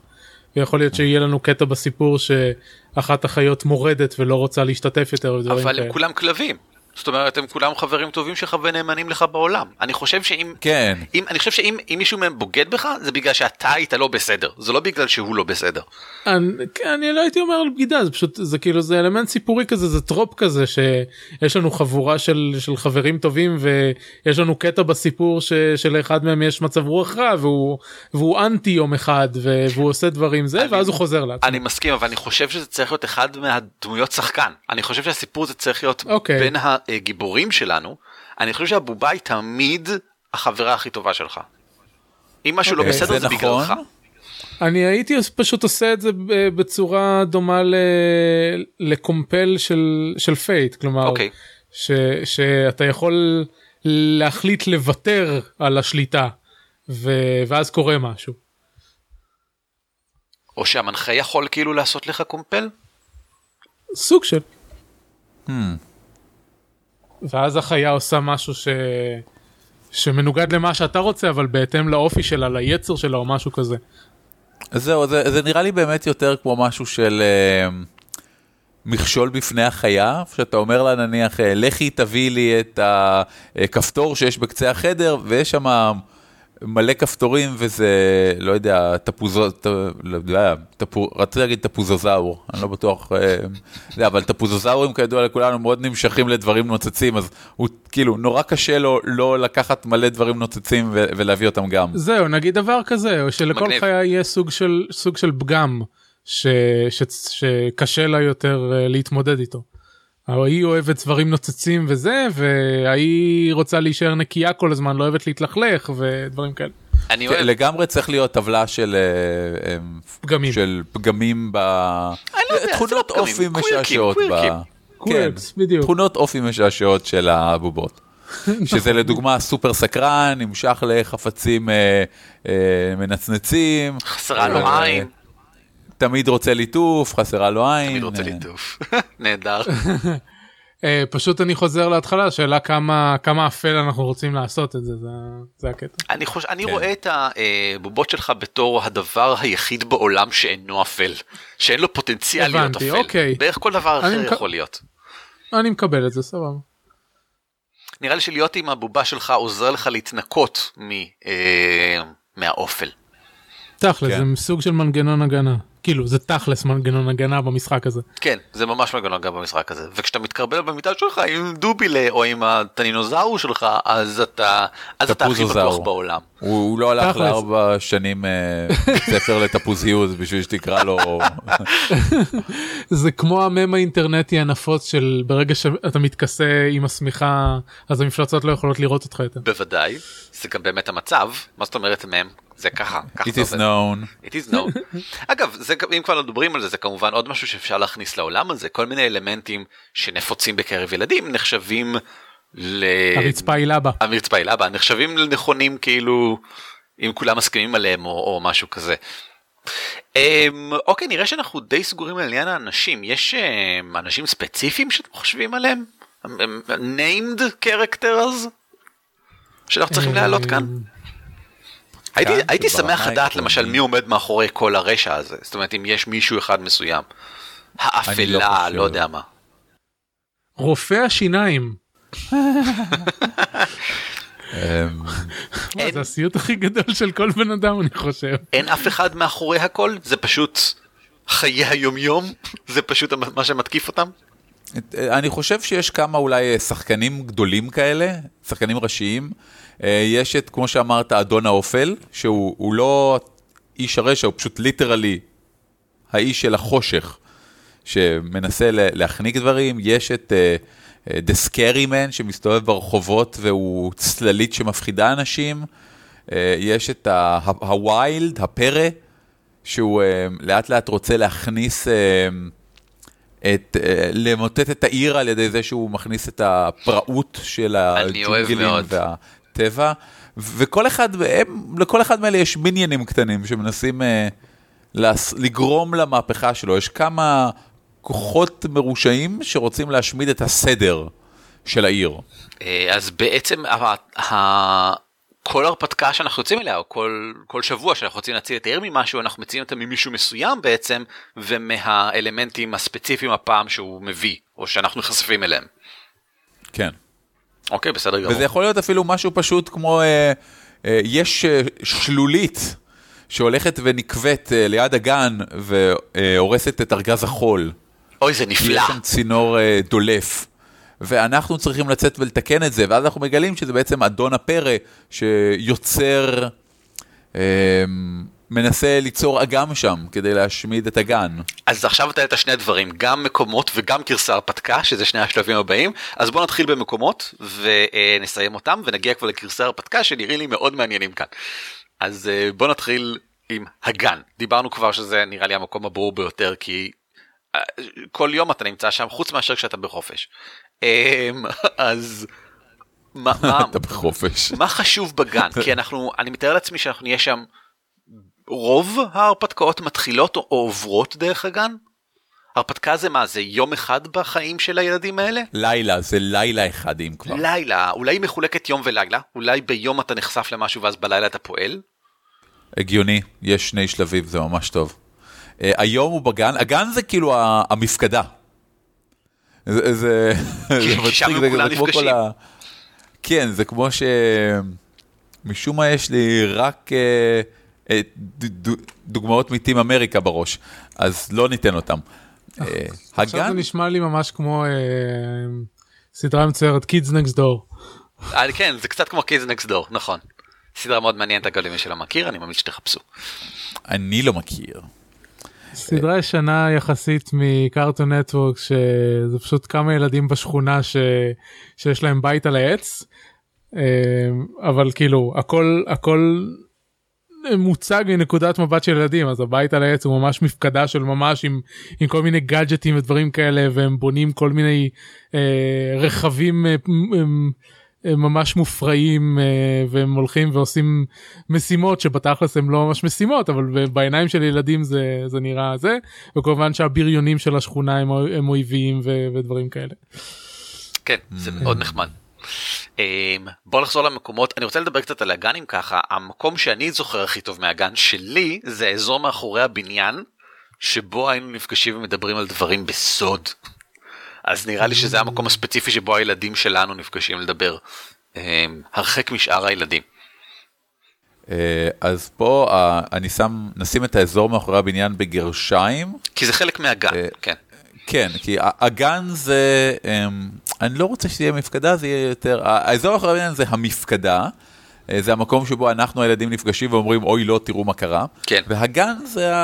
ויכול להיות שיהיה לנו קטע בסיפור שאחת החיות מורדת ולא רוצה להשתתף יותר אבל. הם כולם כלבים. זאת אומרת, הם כולם חברים טובים שלך ונאמנים לך בעולם. אני חושב שאם... כן. אם, אני חושב שאם אם מישהו מהם בוגד בך, זה בגלל שאתה היית לא בסדר. זה לא בגלל שהוא לא בסדר. אני, כן, אני לא הייתי אומר על בגידה זה פשוט זה כאילו זה אלמנט סיפורי כזה זה trope כזה שיש לנו חבורה של, של חברים טובים ויש לנו קטע בסיפור ש, שלאחד מהם יש מצב רוח רע והוא והוא אנטי יום אחד והוא עושה דברים זה אני- ואז הוא חוזר לעצמו. אני מסכים, אבל אני חושב שזה צריך להיות אחד מהדמויות שחקן. אני חושב שהסיפור הזה צריך להיות אוקיי. בין הגיבורים שלנו. אני חושב שהבובה היא תמיד החברה הכי טובה שלך. אם משהו לא אוקיי, בסדר זה זה נכון. בגללך. אני הייתי פשוט עושה את זה ב- בצורה דומה ל, ל compel של של Fate כלומר אוקיי. ש, שאתה יכול להחליט לוותר על השליטה ו, ואז קורה משהו. או שהמנחה יכול כאילו לעשות לך קומפל? סוג של. Hmm. ואז החיה עושה משהו ש... שמנוגד למה שאתה רוצה אבל בהתאם לאופי שלה ליצר שלה או משהו כזה. זהו, זה, זה נראה לי באמת יותר כמו משהו של אה, מכשול בפני החיה, שאתה אומר לה נניח, אה, לכי תביאי לי את הכפתור שיש בקצה החדר, ויש שם מלא כפתורים וזה, לא יודע, תפוזות, לא יודע, תפו, רציתי להגיד תפוזוזאור, אני לא בטוח, אה, זה, אבל תפוזוזאורים כידוע לכולנו מאוד נמשכים לדברים נוצצים, אז הוא כאילו, נורא קשה לו לא לקחת מלא דברים נוצצים ו- ולהביא אותם גם. זהו, נגיד דבר כזה, או שלכל מגניב. חיה יהיה סוג של, סוג של פגם ש, ש, שקשה לה יותר אה, להתמודד איתו. ההיא אוהבת דברים נוצצים וזה, וההיא רוצה להישאר נקייה כל הזמן, לא אוהבת להתלכלך ודברים כאלה. אני כן, אוהב, לגמרי צריך להיות טבלה של אה, אה, פגמים. של פגמים ב... לא לא תכונות אופי משעשעות. קווירקס, כן, בדיוק. תכונות אופי משעשעות של הבובות. שזה לדוגמה סופר סקרן, נמשך לחפצים אה, אה, מנצנצים. חסרה לו אה, עין, תמיד רוצה ליטוף, חסרה לו עין. תמיד רוצה אה, ליטוף. <laughs> נהדר. <laughs> אה, פשוט אני חוזר להתחלה, השאלה כמה, כמה אפל אנחנו רוצים לעשות את זה, זה, זה הקטע. אני חושב, אני כן. רואה את הבובות שלך בתור הדבר היחיד בעולם שאינו אפל. שאין לו פוטנציאל להיות הבנתי, אפל. אוקיי. בערך כל דבר אחר מק- יכול להיות. אני מקבל את זה, סבבה. נראה לי שלהיות עם הבובה שלך עוזר לך להתנקות מ, אה, מהאופל. תכל'ס, כן. זה סוג של מנגנון הגנה. כאילו, זה תכלס מנגנון הגנה במשחק הזה. כן, זה ממש מגנון גם במשחק הזה. וכשאתה מתקרבל במיטה שלך עם דובילה או עם הטנינוזאור שלך, אז אתה, אז אתה הכי. בטוח בעולם. הוא הוא לא הלך תכלס. לארבע שנים אה, ספר לתפוזיות בשביל שתקרא לו... <laughs> זה כמו המם האינטרנטי הנפוץ של ברגע שאתה מתכסה עם השמיכה, אז המפלצות לא יכולות לראות אותך יותר. בוודאי, זה גם באמת המצב. מה זאת אומרת מם? זה ככה, ככה It is known. It is known. <laughs> אגב, זה, אם כבר מדברים על זה, זה כמובן עוד משהו שאפשר להכניס לעולם הזה. כל מיני אלמנטים שנפוצים בקרב ילדים נחשבים ל... הרצפה היא לבה. הרצפה היא לבה, נחשבים לנכונים כאילו, אם כולם מסכימים עליהם או, או משהו כזה. אמ, אוקיי, נראה שאנחנו די סגורים על עניין האנשים. יש אמ, אנשים ספציפיים שאתם חושבים עליהם? אמ, named characters? שאנחנו צריכים להעלות כאן? הייתי, כאן, הייתי שמח לדעת. למשל מי עומד מאחורי כל הרשע הזה. זאת אומרת אם יש מישהו אחד מסוים. האפלה, חושב. לא יודע מה. רופא השיניים. אמ, זה הסיוט הכי גדול של כל בן אדם אני חושב. אין אף אחד מאחורי הכל? זה פשוט חיי היומיום? זה פשוט מה שמתקיף אותם? אה, אני חושב שיש כמה אולי אה, שחקנים גדולים כאלה, שחקנים ראשיים. אה, יש את, כמו שאמרת, אדון האופל, שהוא הוא לא איש הרשע, הוא פשוט ליטרלי האיש של החושך, שמנסה לה- להחניק דברים. יש את uh, The Scary Man, שמסתובב ברחובות והוא צללית שמפחידה אנשים. יש את הווילד, הפרא, שהוא לאט לאט רוצה להכניס... Uh, את, אה, למוטט את העיר על ידי זה שהוא מכניס את הפראות של הג'ונגלים. והטבע, וכל אחד, הם, לכל אחד מאלה יש מיניינים קטנים שמנסים אה, לס, לגרום למהפכה שלו. יש כמה כוחות מרושעים שרוצים להשמיד את הסדר של העיר. אה, אז בעצם כל הרפתקה שאנחנו יוצאים אליה, או כל, כל שבוע שאנחנו רוצים להציל את העיר ממשהו, אנחנו מציעים אותה ממישהו מסוים בעצם, ומהאלמנטים הספציפיים הפעם שהוא מביא, או שאנחנו נחשפים אליהם. כן. אוקיי, בסדר גמור. וזה יכול להיות אפילו משהו פשוט כמו, אה, אה, יש אה, שלולית שהולכת ונקבית אה, ליד הגן והורסת את ארגז החול. אוי, זה נפלא. יש שם צינור אה, דולף. ואנחנו צריכים לצאת ולתקן את זה, ואז אנחנו מגלים שזה בעצם אדון הפרא שיוצר, אה, מנסה ליצור אגם שם כדי להשמיד את הגן. אז עכשיו אתה העלית שני דברים, גם מקומות וגם גרסה הרפתקה, שזה שני השלבים הבאים. אז בוא נתחיל במקומות ונסיים אותם, ונגיע כבר לגרסה הרפתקה שנראים לי מאוד מעניינים כאן. אז אה, בוא נתחיל עם הגן. דיברנו כבר שזה נראה לי המקום הברור ביותר, כי אה, כל יום אתה נמצא שם, חוץ מאשר כשאתה בחופש. אמ, אז מה, מה, אתה בחופש. מה חשוב בגן? כי אנחנו, אני מתאר לעצמי שאנחנו נהיה שם, רוב ההרפתקאות מתחילות או, עוברות דרך הגן? הרפתקה זה מה, זה יום אחד בחיים של הילדים האלה? לילה, זה לילה אחד אם כבר. לילה, אולי היא מחולקת יום ולילה, אולי ביום אתה נחשף למשהו ואז בלילה אתה פועל? הגיוני, יש שני שלבים, זה ממש טוב. Uh, היום הוא בגן, הגן זה כאילו המפקדה. זה, זה, זה מצחיק, הם זה- כמו נפגשים. כל ה... כן, זה כמו ש... משום מה יש לי רק אה, אה, ד, ד, דוגמאות מטים אמריקה בראש, אז לא ניתן אותם. אה, עכשיו זה נשמע לי ממש כמו אה, סדרה מצוירת Kids Next Door. כן, זה קצת כמו קיז נקסט דור, נכון. סדרה מאוד מעניינת אגב למי שלא מכיר, אני ממליץ שתחפשו. אני לא מכיר. סדרה ישנה יחסית מקארטון נטוורק שזה פשוט כמה ילדים בשכונה ש... שיש להם בית על העץ. אה, אבל כאילו הכל הכל מוצג מנקודת מבט של ילדים אז הבית על העץ הוא ממש מפקדה של ממש עם, עם כל מיני גאדג'טים ודברים כאלה והם בונים כל מיני אה, רכבים אה, הם, הם ממש מופרעים אה, והם הולכים ועושים משימות שבתכלס הם לא ממש משימות אבל בעיניים של ילדים זה זה נראה זה וכמובן שהבריונים של השכונה הם, הם אויבים ו, ודברים כאלה. כן, זה מאוד נחמד. אמ, בוא נחזור למקומות, אני רוצה לדבר קצת על הגנים ככה, המקום שאני זוכר הכי טוב מהגן שלי זה האזור מאחורי הבניין, שבו היינו נפגשים ומדברים על דברים בסוד. אז נראה לי שזה המקום הספציפי שבו הילדים שלנו נפגשים לדבר, אמ, הרחק משאר הילדים. אה, אז פה אה, אני שם, נשים את האזור מאחורי הבניין בגרשיים. כי זה חלק מהגן, אה, כן. כן, כי הגן זה, אמ, אני לא רוצה שזה יהיה מפקדה, זה יהיה יותר, האזור מאחורי הבניין זה המפקדה. זה המקום שבו אנחנו הילדים נפגשים ואומרים, אוי לא, תראו מה קרה. כן. והגן זה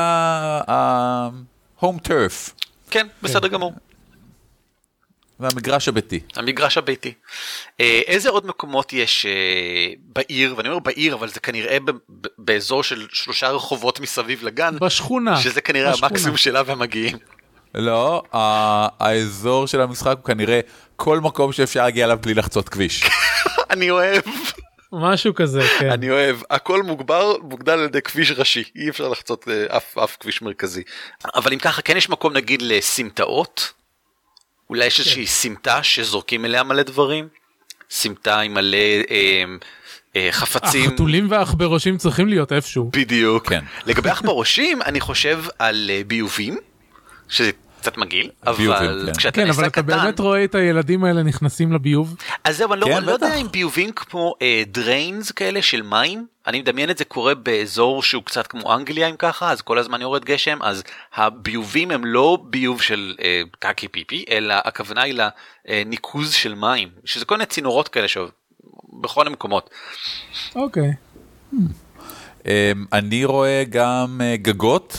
ה-home turf, כן, בסדר גמור. והמגרש הביתי. המגרש הביתי. אה, איזה עוד מקומות יש אה, בעיר, ואני אומר בעיר, אבל זה כנראה באזור של שלושה רחובות מסביב לגן, בשכונה. שזה כנראה בשכונה. המקסימום שלה והם מגיעים. לא, ה- האזור של המשחק הוא כנראה כל מקום שאפשר להגיע אליו בלי לחצות כביש. <laughs> אני אוהב, משהו כזה כן. אני אוהב, הכל מוגבר, מוגדל על ידי כביש ראשי, אי אפשר לחצות אה, אף אף כביש מרכזי. אבל אם ככה, כן יש מקום נגיד לסמטאות? אולי יש איזושהי סמטה שזורקים אליה מלא דברים? סמטה עם מלא אה, אה, חפצים. החתולים והעכברושים צריכים להיות איפשהו. בדיוק. כן. לגבי עכברושים, אני חושב על אה, ביובים, שזה קצת מגעיל, אבל כן. כשאתה כן אבל נעשה אתה קטן, באמת רואה את הילדים האלה נכנסים לביוב. אז זהו, אני לא, כן, לא יודע. אם ביובים כמו אה, דריינס כאלה של מים, אני מדמיין את זה קורה באזור שהוא קצת כמו אנגליה אם ככה, אז כל הזמן יורד גשם, אז הביובים הם לא ביוב של אה, קקי פיפי, אלא הכוונה היא לניקוז של מים, שזה כל מיני צינורות כאלה שבכל המקומות. אוקיי. אמ, אני רואה גם אה, גגות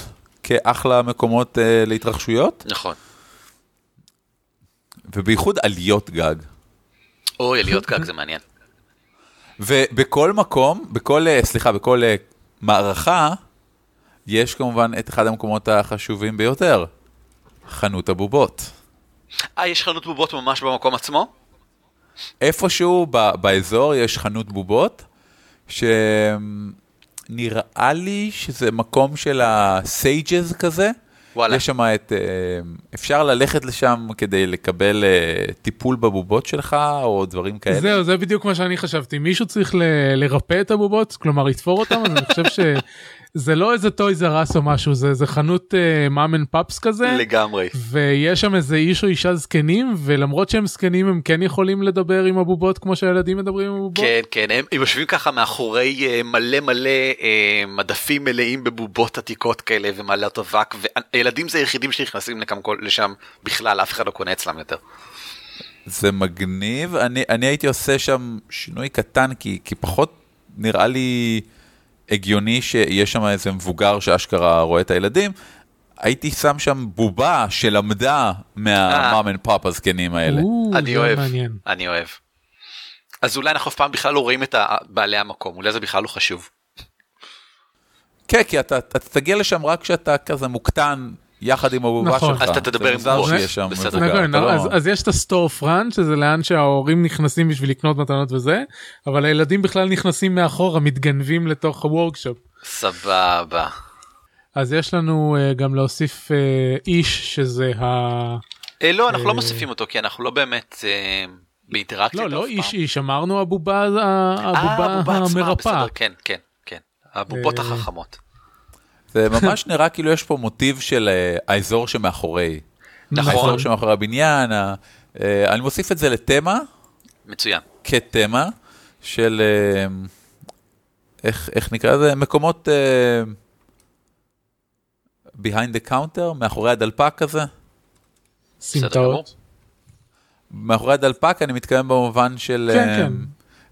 כאחלה מקומות אה, להתרחשויות, נכון. ובייחוד עליות גג. אוי, עליות גג זה מעניין. ובכל מקום, בכל, אה, סליחה, בכל אה, מערכה, יש כמובן את אחד המקומות החשובים ביותר, חנות הבובות. אה, יש חנות בובות ממש במקום עצמו? איפשהו ב- באזור יש חנות בובות, שנראה לי שזה מקום של הסייג'ז כזה. וואלה. יש שם את, אה, אפשר ללכת לשם כדי לקבל אה, טיפול בבובות שלך, או דברים כאלה. זהו זה בדיוק מה שאני חשבתי מישהו צריך ל- לרפא את הבובות כלומר לתפור אותם אז אני חושב שזה לא איזה Toys R Us או משהו זה זה חנות mom and pops כזה לגמרי. ויש שם איזה איש או אישה זקנים ולמרות שהם זקנים הם כן יכולים לדבר עם הבובות כמו שהילדים מדברים עם הבובות. כן, כן, הם, הם יושבים ככה מאחורי אה, מלא מלא אה, מדפים מלאים בבובות עתיקות כאלה ומעלות אבק, וילדים זה היחידים שנכנסים כל- לשם בכלל, אף אחד לא קונה אצלם יותר. זה מגניב, אני, אני הייתי עושה שם שינוי קטן, כי, כי פחות נראה לי הגיוני שיש שם איזה מבוגר שאשכרה רואה את הילדים. הייתי שם שם בובה שלמדה מה mom and pop הזקנים האלה. אני אוהב. אני אוהב. אז אולי אנחנו אף פעם בכלל לא רואים את בעלי המקום, אולי זה בכלל לא חשוב. כן, כי אתה, אתה תגיע לשם רק כשאתה כזה מוקטן יחד עם הבובה נכון. שלך. אז אתה תדבר עם בובה. שיש שם בסדר. מבוגר, נכון, לא- אז, אז יש את ה storefront שזה לאן שההורים נכנסים בשביל לקנות מתנות וזה אבל הילדים בכלל נכנסים מאחורה מתגנבים לתוך ה workshop. סבבה. אז יש לנו אה, גם להוסיף אה, איש שזה ה... אה, לא, אנחנו לא אה, מוסיפים אותו, כי אנחנו לא באמת אה, באינטראקציה. לא לא איש פעם. איש אמרנו הבובה הבובה המרפאה. בסדר, כן, כן, כן. הבובות החכמות. זה ממש נראה כאילו יש פה מוטיב של אה, האזור שמאחורי. נכון. האזור שמאחורי הבניין, ה- אה, אני מוסיף את זה לתמה, מצוין. כתמה, של אה, איך, איך נקרא לזה? מקומות uh, behind the counter, מאחורי הדלפק כזה. סמטאות. מאחורי הדלפק אני מתכוון במובן של כן, כן.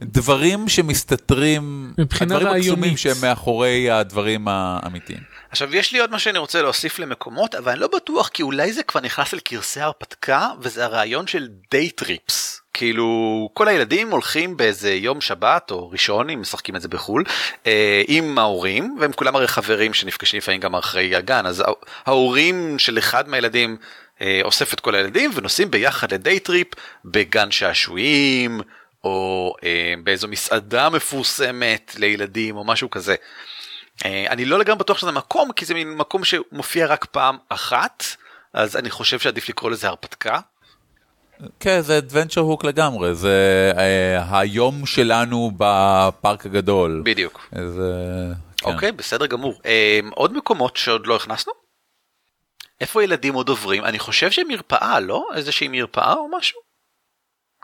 דברים שמסתתרים, מבחינה הדברים הקסומים. שהם מאחורי הדברים האמיתיים. עכשיו יש לי עוד מה שאני רוצה להוסיף למקומות אבל אני לא בטוח כי אולי זה כבר נכנס לקרסי ההרפתקה וזה הרעיון של day trips כאילו כל הילדים הולכים באיזה יום שבת או ראשון אם משחקים את זה בחול אה, עם ההורים והם כולם הרי חברים שנפגשים לפעמים גם אחרי הגן אז הה- ההורים של אחד מהילדים אה, אוסף את כל הילדים ונוסעים ביחד ל day trip בגן שעשועים או אה, באיזו מסעדה מפורסמת לילדים או משהו כזה. אה, אני לא לגמרי בטוח שזה מקום כי זה מין מקום שמופיע רק פעם אחת אז אני חושב שעדיף לקרוא לזה הרפתקה. כן, זה adventure הוק לגמרי, זה אה, היום שלנו בפארק הגדול. בדיוק. זה... כן. אוקיי בסדר גמור. אה, עוד מקומות שעוד לא הכנסנו? איפה ילדים עוד עוברים? אני חושב שמרפאה לא? איזושהי מרפאה או משהו?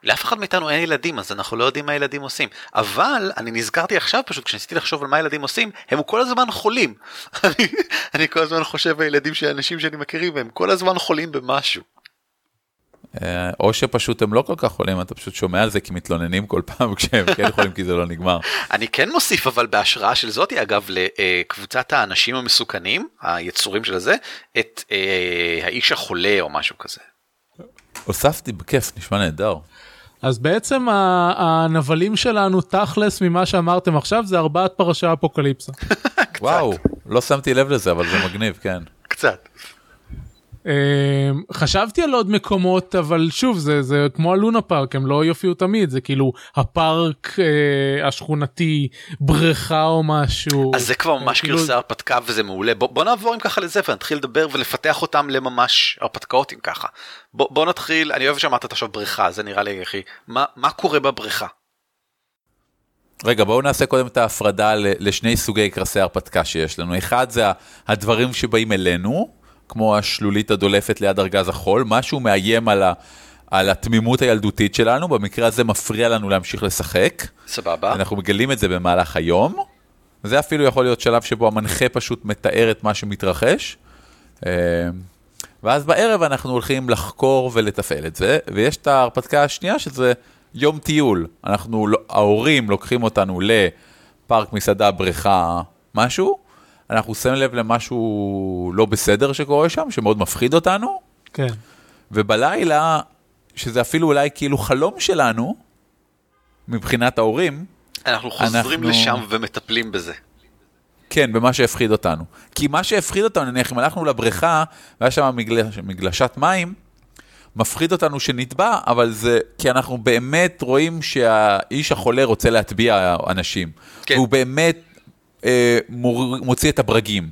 לאף אחד מאיתנו אין ילדים אז אנחנו לא יודעים מה ילדים עושים אבל אני נזכרתי עכשיו פשוט כשניסיתי לחשוב על מה ילדים עושים הם כל הזמן חולים. <laughs> אני, אני כל הזמן חושב על ילדים של אנשים שאני מכירים והם כל הזמן חולים במשהו. אה, או שפשוט הם לא כל כך חולים, אתה פשוט שומע על זה כי מתלוננים כל פעם <laughs> כשהם כן חולים כי זה לא נגמר. אני כן מוסיף אבל בהשראה של זאתי אגב לקבוצת האנשים המסוכנים היצורים של הזה את אה, האיש החולה או משהו כזה. הוספתי בכיף, נשמע נהדר. אז בעצם הנבלים שלנו תכלס ממה שאמרתם עכשיו זה ארבעת פרשי אפוקליפסה. <laughs> וואו, לא שמתי לב לזה, אבל זה מגניב, כן. קצת. אה, חשבתי על עוד מקומות אבל שוב זה זה כמו הלונה פארק הם לא יופיעו תמיד זה כאילו הפארק אה, השכונתי בריכה או משהו. אז זה כבר ממש כאילו- גרסה הרפתקה וזה מעולה בוא, בוא נעבור אם ככה לזה ונתחיל לדבר ולפתח אותם לממש הרפתקאות אם ככה. בוא, בוא נתחיל אני אוהב שאמרת עכשיו בריכה זה נראה לי הכי מה מה קורה בבריכה. רגע, בואו נעשה קודם את ההפרדה ל- לשני סוגי קרסי הרפתקה שיש לנו. אחד זה הדברים שבאים אלינו, כמו השלולית הדולפת ליד ארגז החול, משהו מאיים על, ה- על התמימות הילדותית שלנו, במקרה הזה מפריע לנו להמשיך לשחק. סבבה. אנחנו מגלים את זה במהלך היום. זה אפילו יכול להיות שלב שבו המנחה פשוט מתאר את מה שמתרחש. אה, ואז בערב אנחנו הולכים לחקור ולתפעל את זה, ויש את ההרפתקה השנייה שזה יום טיול. אנחנו, לא- ההורים לוקחים אותנו לפארק, מסעדה, בריכה, משהו, אנחנו שמים לב למשהו לא בסדר שקורה שם, שמאוד מפחיד אותנו, כן. ובלילה, שזה אפילו אולי כאילו חלום שלנו, מבחינת ההורים, אנחנו חוזרים אנחנו- לשם ומטפלים בזה. כן, במה שהפחיד אותנו. כי מה שהפחיד אותנו, נניח, אם הלכנו לבריכה, והיה שם מגלש, מגלשת מים, מפחיד אותנו שנטבע, אבל זה כי אנחנו באמת רואים שהאיש החולה רוצה להטביע אנשים. כן. והוא באמת אה, מור, מוציא את הברגים.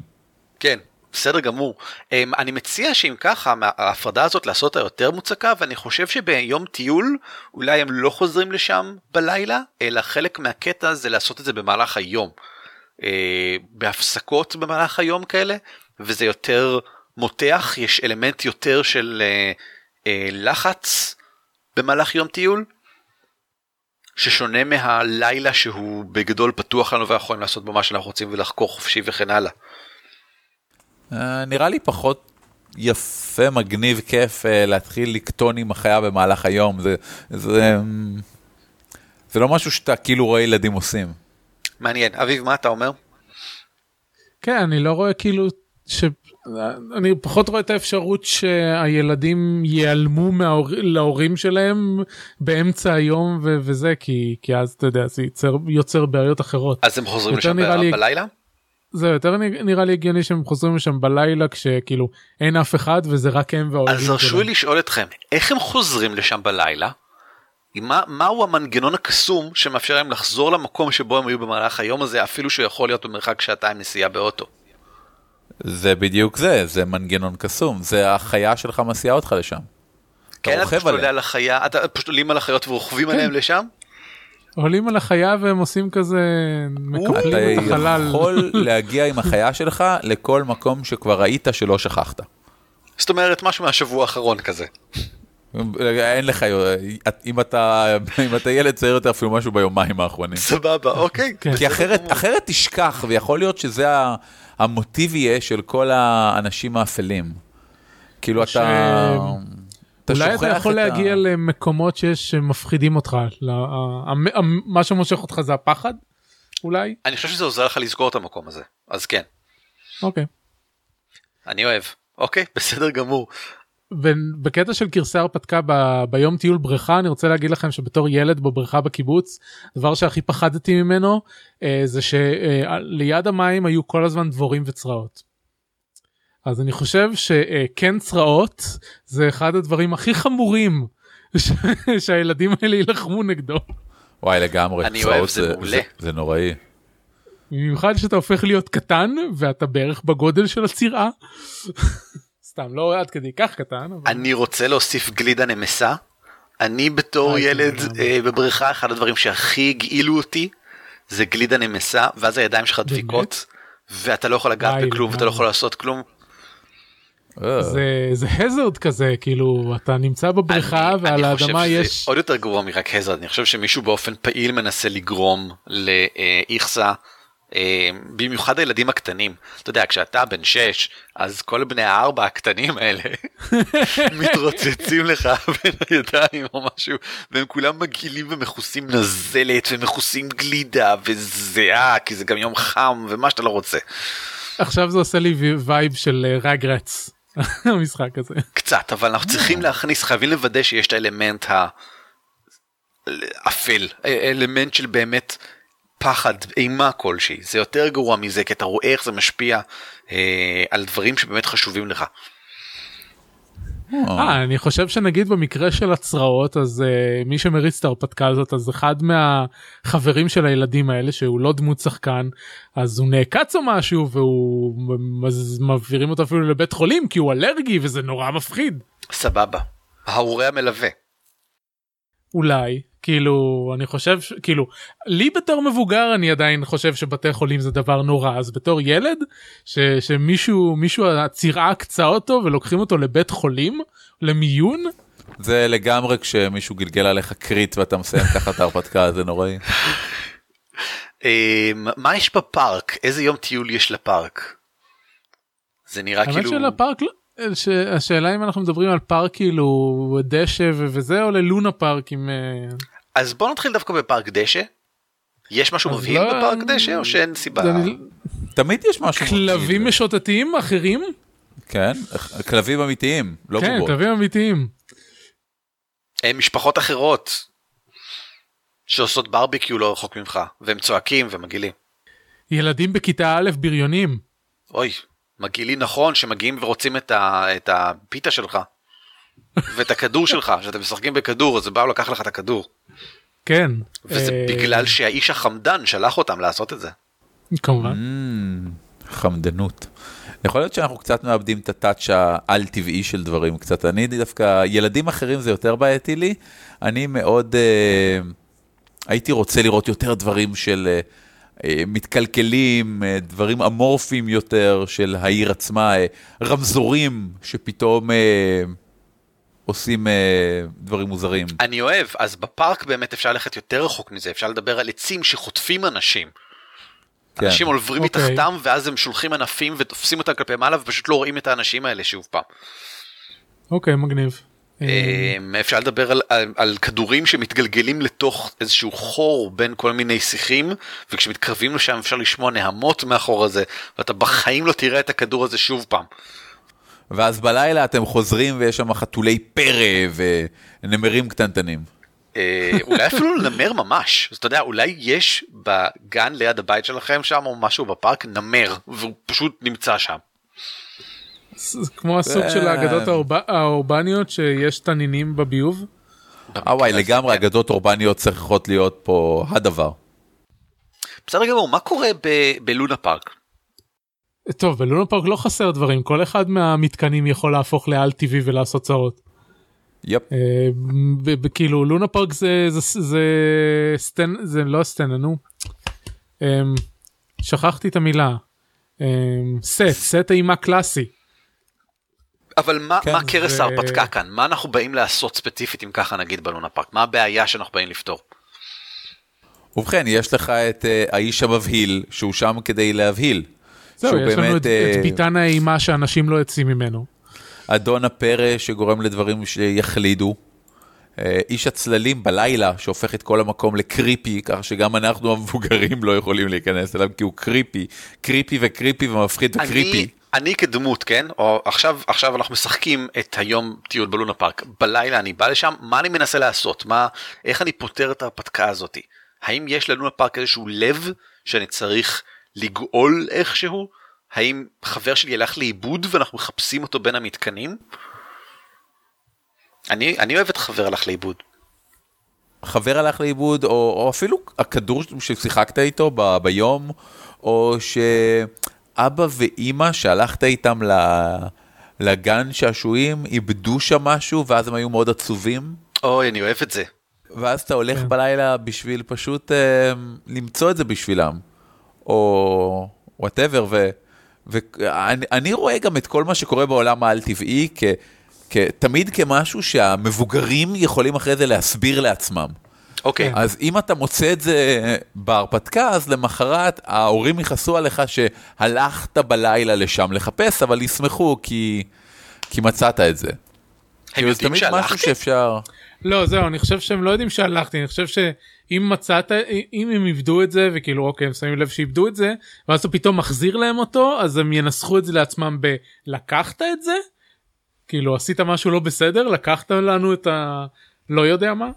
כן, בסדר גמור. אמ, אני מציע שאם ככה, ההפרדה הזאת לעשות אותה יותר מוצקה, ואני חושב שביום טיול אולי הם לא חוזרים לשם בלילה, אלא חלק מהקטע זה לעשות את זה במהלך היום. אה, בהפסקות במהלך היום כאלה, וזה יותר מותח, יש אלמנט יותר של אה, אה, לחץ במהלך יום טיול. ששונה מהלילה שהוא בגדול פתוח לנו ואנחנו יכולים לעשות בו מה שאנחנו רוצים ולחקור חופשי וכן הלאה. אה, נראה לי פחות יפה, מגניב, כיף אה, להתחיל לקטון עם החיה במהלך היום. זה, זה, זה לא משהו שאתה כאילו רואה ילדים עושים. מעניין. אביב, מה אתה אומר? כן, אני לא רואה כאילו ש... אני פחות רואה את האפשרות שהילדים ייעלמו מההור... להורים שלהם באמצע היום ו... וזה כי כי אז אתה יודע זה יוצר, יוצר בעיות אחרות. אז הם חוזרים לשם ב- לי- בלילה? זה יותר נראה לי הגיוני שהם חוזרים לשם בלילה כשכאילו אין אף אחד וזה רק הם וההורים אז הרשו שלהם. לי לשאול אתכם, איך הם חוזרים לשם בלילה? מה, מהו המנגנון הקסום שמאפשר להם לחזור למקום שבו הם היו במהלך היום הזה, אפילו שהוא יכול להיות במרחק שעתיים נסיעה באוטו? זה בדיוק זה, זה מנגנון קסום, זה החיה שלך מסיעה אותך לשם. כן, אתה פשוט עולה. על החיה, אתה פשוט עולים על החיות ורוכבים כן. עליהם לשם? עולים על החיה והם עושים כזה מקפלים את אתה החלל. יכול <laughs> להגיע עם החיה שלך לכל מקום שכבר ראית שלא שכחת. זאת אומרת, משהו מהשבוע האחרון כזה. אין לך, אם אתה, אם אתה ילד צעיר יותר אפילו משהו ביומיים האחרונים. סבבה, אוקיי. כן. כי אחרת, אחרת תשכח, ויכול להיות שזה ה- המוטיב יהיה של כל האנשים האפלים. כאילו ש- אתה... אתה אולי אתה יכול את ה- להגיע למקומות שיש שמפחידים אותך, ל- ה- ה- ה- מה שמושך אותך זה הפחד? אולי? אני חושב שזה עוזר לך לסגור את המקום הזה, אז כן, אוקיי. אני אוהב. אוקיי, <laughs> בסדר גמור. בקטע של גרסי הרפתקה ב, ביום טיול בריכה אני רוצה להגיד לכם שבתור ילד בבריכה בקיבוץ הדבר שהכי פחדתי ממנו אה, זה שליד המים היו כל הזמן דבורים וצרעות. אז אני חושב שכן צרעות זה אחד הדברים הכי חמורים ש- <laughs> שהילדים האלה יילחמו נגדו. וואי, לגמרי. אני צרעות אוהב, זה מעולה. זה נוראי. במיוחד שאתה הופך להיות קטן ואתה בערך בגודל של הצירה. <laughs> סתם לא עד כדי כך קטן. אבל... אני רוצה להוסיף גלידה נמסה. אני בתור ילד כן, אה, בבריכה, אחד הדברים שהכי הגעילו אותי זה גלידה נמסה, ואז הידיים שלך דפיקות, ואתה לא יכול לגעת בכלום, ואתה לא. יכול לעשות כלום. אה, זה זה הזרד כזה כאילו אתה נמצא בבריכה ועל אני חושב האדמה שזה יש עוד יותר גרוע מרק הזרד, אני חושב שמישהו באופן פעיל מנסה לגרום לאיכסה. אה, במיוחד הילדים הקטנים, אתה יודע, כשאתה בן 6, אז כל בני הארבע הקטנים האלה <laughs> מתרוצצים לך בין הידיים או משהו, והם כולם מגעילים ומכוסים נזלת ומכוסים גלידה וזיעה, כי זה גם יום חם ומה שאתה לא רוצה. עכשיו זה עושה לי וי- vibe של Rugrats <laughs> המשחק הזה. קצת, אבל אנחנו צריכים להכניס, חייבים לוודא שיש את האלמנט האפל, אלמנט של באמת פחד, אימה כלשהי, זה יותר גרוע מזה, כי אתה רואה איך זה משפיע אה, על דברים שבאמת חשובים לך. אה, אני חושב שנגיד במקרה של הצרעות אז אה, מי שמריץ את ההרפתקה הזאת אז אחד מהחברים של הילדים האלה שהוא לא דמות שחקן אז הוא נעקץ או משהו והוא מז- מעבירים אותו אפילו לבית חולים כי הוא אלרגי וזה נורא מפחיד סבבה. ההורה המלווה. אולי כאילו אני חושב ש- כאילו לי בתור מבוגר אני עדיין חושב שבתי חולים זה דבר נורא אז בתור ילד ש, שמישהו מישהו הצירה עקצה אותו ולוקחים אותו לבית חולים למיון זה לגמרי כשמישהו גלגל עליך קריט ואתה מסיים <laughs> ככה את ההרפתקה, זה נוראי. אה, מה יש בפארק? איזה יום טיול יש לפארק? זה נראה האמת כאילו... שלפארק לא- השאלה אם אנחנו מדברים על פארק כאילו דשא ו- וזה או ללונה פארק עם אה, אז בוא נתחיל דווקא בפארק דשא. יש משהו מבהיל לא- בפארק דשא או שאין סיבה? אני- תמיד יש משהו. כלבים. משוטטים אחרים כן, כלבים אמיתיים, לא כן בובות. כלבים אמיתיים הם משפחות אחרות שעושות ברביקיו לא רחוק ממך והם צועקים ומגעילים. ילדים בכיתה א' בריונים אוי, מגעילים נכון שמגיעים ורוצים את, ה, את הפיתה שלך ואת הכדור שלך, <laughs> שאתם משחקים בכדור אז באו לקח לך את הכדור. כן וזה אה, בגלל שהאיש החמדן שלח אותם לעשות את זה. כמובן Mm, חמדנות. יכול להיות שאנחנו קצת מאבדים את הטאץ' העל טבעי של דברים קצת. אני דווקא, ילדים אחרים זה יותר בעייתי לי. אני מאוד אה, הייתי רוצה לראות יותר דברים של אה, מתקלקלים, אה, דברים אמורפיים יותר של העיר עצמה, אה, רמזורים שפתאום אה, עושים אה, דברים מוזרים. אני אוהב, אז בפארק באמת אפשר ללכת יותר רחוק מזה, אפשר לדבר על עצים שחוטפים אנשים. כן. אנשים עוברים אוקיי. מתחתם ואז הם שולחים ענפים ותופסים אותם כלפי מעלה ופשוט לא רואים את האנשים האלה שוב פעם. אוקיי מגניב. אמ, אפשר לדבר על, על, על כדורים שמתגלגלים לתוך איזשהו חור בין כל מיני שיחים וכשמתקרבים לשם אפשר לשמוע נהמות מאחור הזה ואתה בחיים לא תראה את הכדור הזה שוב פעם. ואז בלילה אתם חוזרים ויש שם חתולי פרא ונמרים קטנטנים. אה, אולי אפילו לנמר ממש אז אתה יודע אולי יש בגן ליד הבית שלכם שם או משהו בפארק נמר והוא פשוט נמצא שם. כמו הסוג של האגדות האורב- האורבניות שיש תנינים בביוב. אה וואי, לגמרי, אגדות אורבניות צריכות להיות פה הדבר. בסדר גמור מה קורה בלונה פארק? טוב בלונה פארק לא חסר דברים כל אחד מהמתקנים יכול להפוך לאל טבעי ולעשות צרות. יפ. אה, כאילו לונה פארק זה זה זה סטן זה לא סטן נו. אמ, שכחתי את המילה. אמ, סט סט אימה קלאסי. אבל מה, כן, מה קרס ו- ההרפתקה כאן? מה אנחנו באים לעשות ספציפית אם ככה נגיד בלונה פארק? מה הבעיה שאנחנו באים לפתור? ובכן, יש לך את אה, האיש המבהיל, שהוא שם כדי להבהיל. זהו, יש לנו באמת, את, אה, את ביתן האימה שאנשים לא יוצאים ממנו. אדון הפרא שגורם לדברים שיחלידו. אה, איש הצללים בלילה שהופך את כל המקום לקריפי, כך שגם אנחנו המבוגרים לא יכולים להיכנס אליו, כי הוא קריפי, קריפי וקריפי ומפחיד וקריפי. אני, אני כדמות, כן? או עכשיו, עכשיו אנחנו משחקים את היום טיול בלונה פארק. בלילה אני בא לשם, מה אני מנסה לעשות? מה, איך אני פותר את ההרפתקה הזאתי? האם יש ללונה פארק איזשהו לב שאני צריך לגאול איכשהו? האם חבר שלי הלך לאיבוד ואנחנו מחפשים אותו בין המתקנים? אני, אני אוהב את חבר הלך לאיבוד. חבר הלך לאיבוד, או, או אפילו הכדור ששיחקת איתו ב, ביום, או שאבא ואימא שהלכת איתם ל, לגן שעשועים, איבדו שם משהו, ואז הם היו מאוד עצובים. אוי, אני אוהב את זה. ואז אתה הולך כן. בלילה בשביל פשוט אה, למצוא את זה בשבילם, או וואטאבר, ואני אני רואה גם את כל מה שקורה בעולם העל-טבעי כ, תמיד כמשהו שהמבוגרים יכולים אחרי זה להסביר לעצמם. אוקיי, אז אם אתה מוצא את זה בהרפתקה, אז למחרת ההורים יכעסו עליך שהלכת בלילה לשם לחפש, אבל ישמחו כי, כי מצאת את זה. הם כאילו, יודעים תמיד משהו שהלכתי? שאפשר... לא, זהו, אני חושב שהם לא יודעים שהלכתי, אני חושב שאם מצאת, אם הם איבדו את זה, וכאילו, אוקיי, הם שמים לב שאיבדו את זה, ואז אתה פתאום מחזיר להם אותו, אז הם ינסחו את זה לעצמם ב... לקחת את זה? כאילו, עשית משהו לא בסדר? לקחת לנו את ה... לא יודע מה?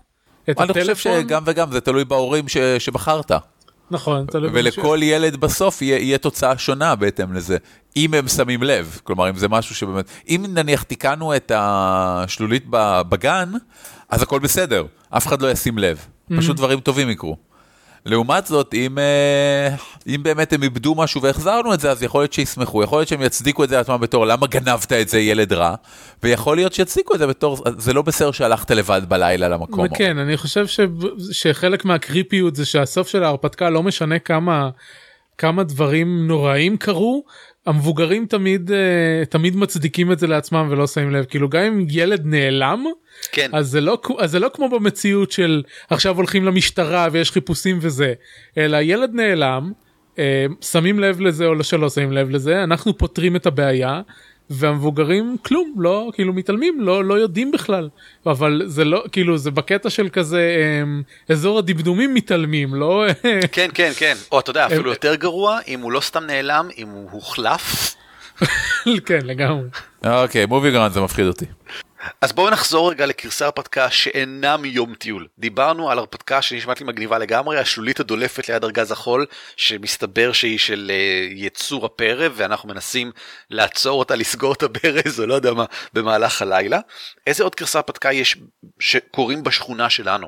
את אני חושב הטלפון? שגם וגם, זה תלוי בהורים ש, שבחרת. נכון, תלוי. ולכל ילד בסוף יהיה, יהיה תוצאה שונה בהתאם לזה, אם הם שמים לב. כלומר, אם זה משהו שבאמת... אם נניח תיקנו את השלולית בגן, אז הכל בסדר, אף אחד לא ישים לב. פשוט דברים טובים יקרו. לעומת זאת, אם, אה, אם באמת הם איבדו משהו והחזרנו את זה, אז יכול להיות שישמחו, יכול להיות שהם יצדיקו את זה לעצמם בתור למה גנבת את זה ילד רע, ויכול להיות שיצדיקו את זה בתור, זה לא בסדר שהלכת לבד בלילה למקום. כן, אני חושב ש... שחלק מהקריפיות זה שהסוף של ההרפתקה לא משנה כמה כמה דברים נוראים קרו. המבוגרים תמיד אה, תמיד מצדיקים את זה לעצמם ולא שמים לב כאילו גם אם ילד נעלם כן. אז זה לא אז זה לא כמו במציאות של עכשיו הולכים למשטרה ויש חיפושים וזה אלא ילד נעלם אה, שמים לב לזה או שלא שמים לב לזה אנחנו פותרים את הבעיה והמבוגרים כלום לא כאילו מתעלמים לא לא יודעים בכלל אבל זה לא כאילו זה בקטע של כזה אה, אזור הדמדומים מתעלמים לא כן כן כן או אתה יודע אפילו יותר גרוע אם הוא לא סתם נעלם אם הוא הוחלף כן לגמרי. אוקיי, מובי גרנד זה מפחיד אותי. אז בואו נחזור רגע לקרסי הרפתקה שאינם יום טיול. דיברנו על הרפתקה שנשמעת לי מגניבה לגמרי השלולית הדולפת ליד ארגז החול שמסתבר שהיא של אה, יצור הפרא ואנחנו מנסים לעצור אותה לסגור את הברז או לא יודע מה במהלך הלילה. איזה עוד קרסי הרפתקה יש שקורים בשכונה שלנו?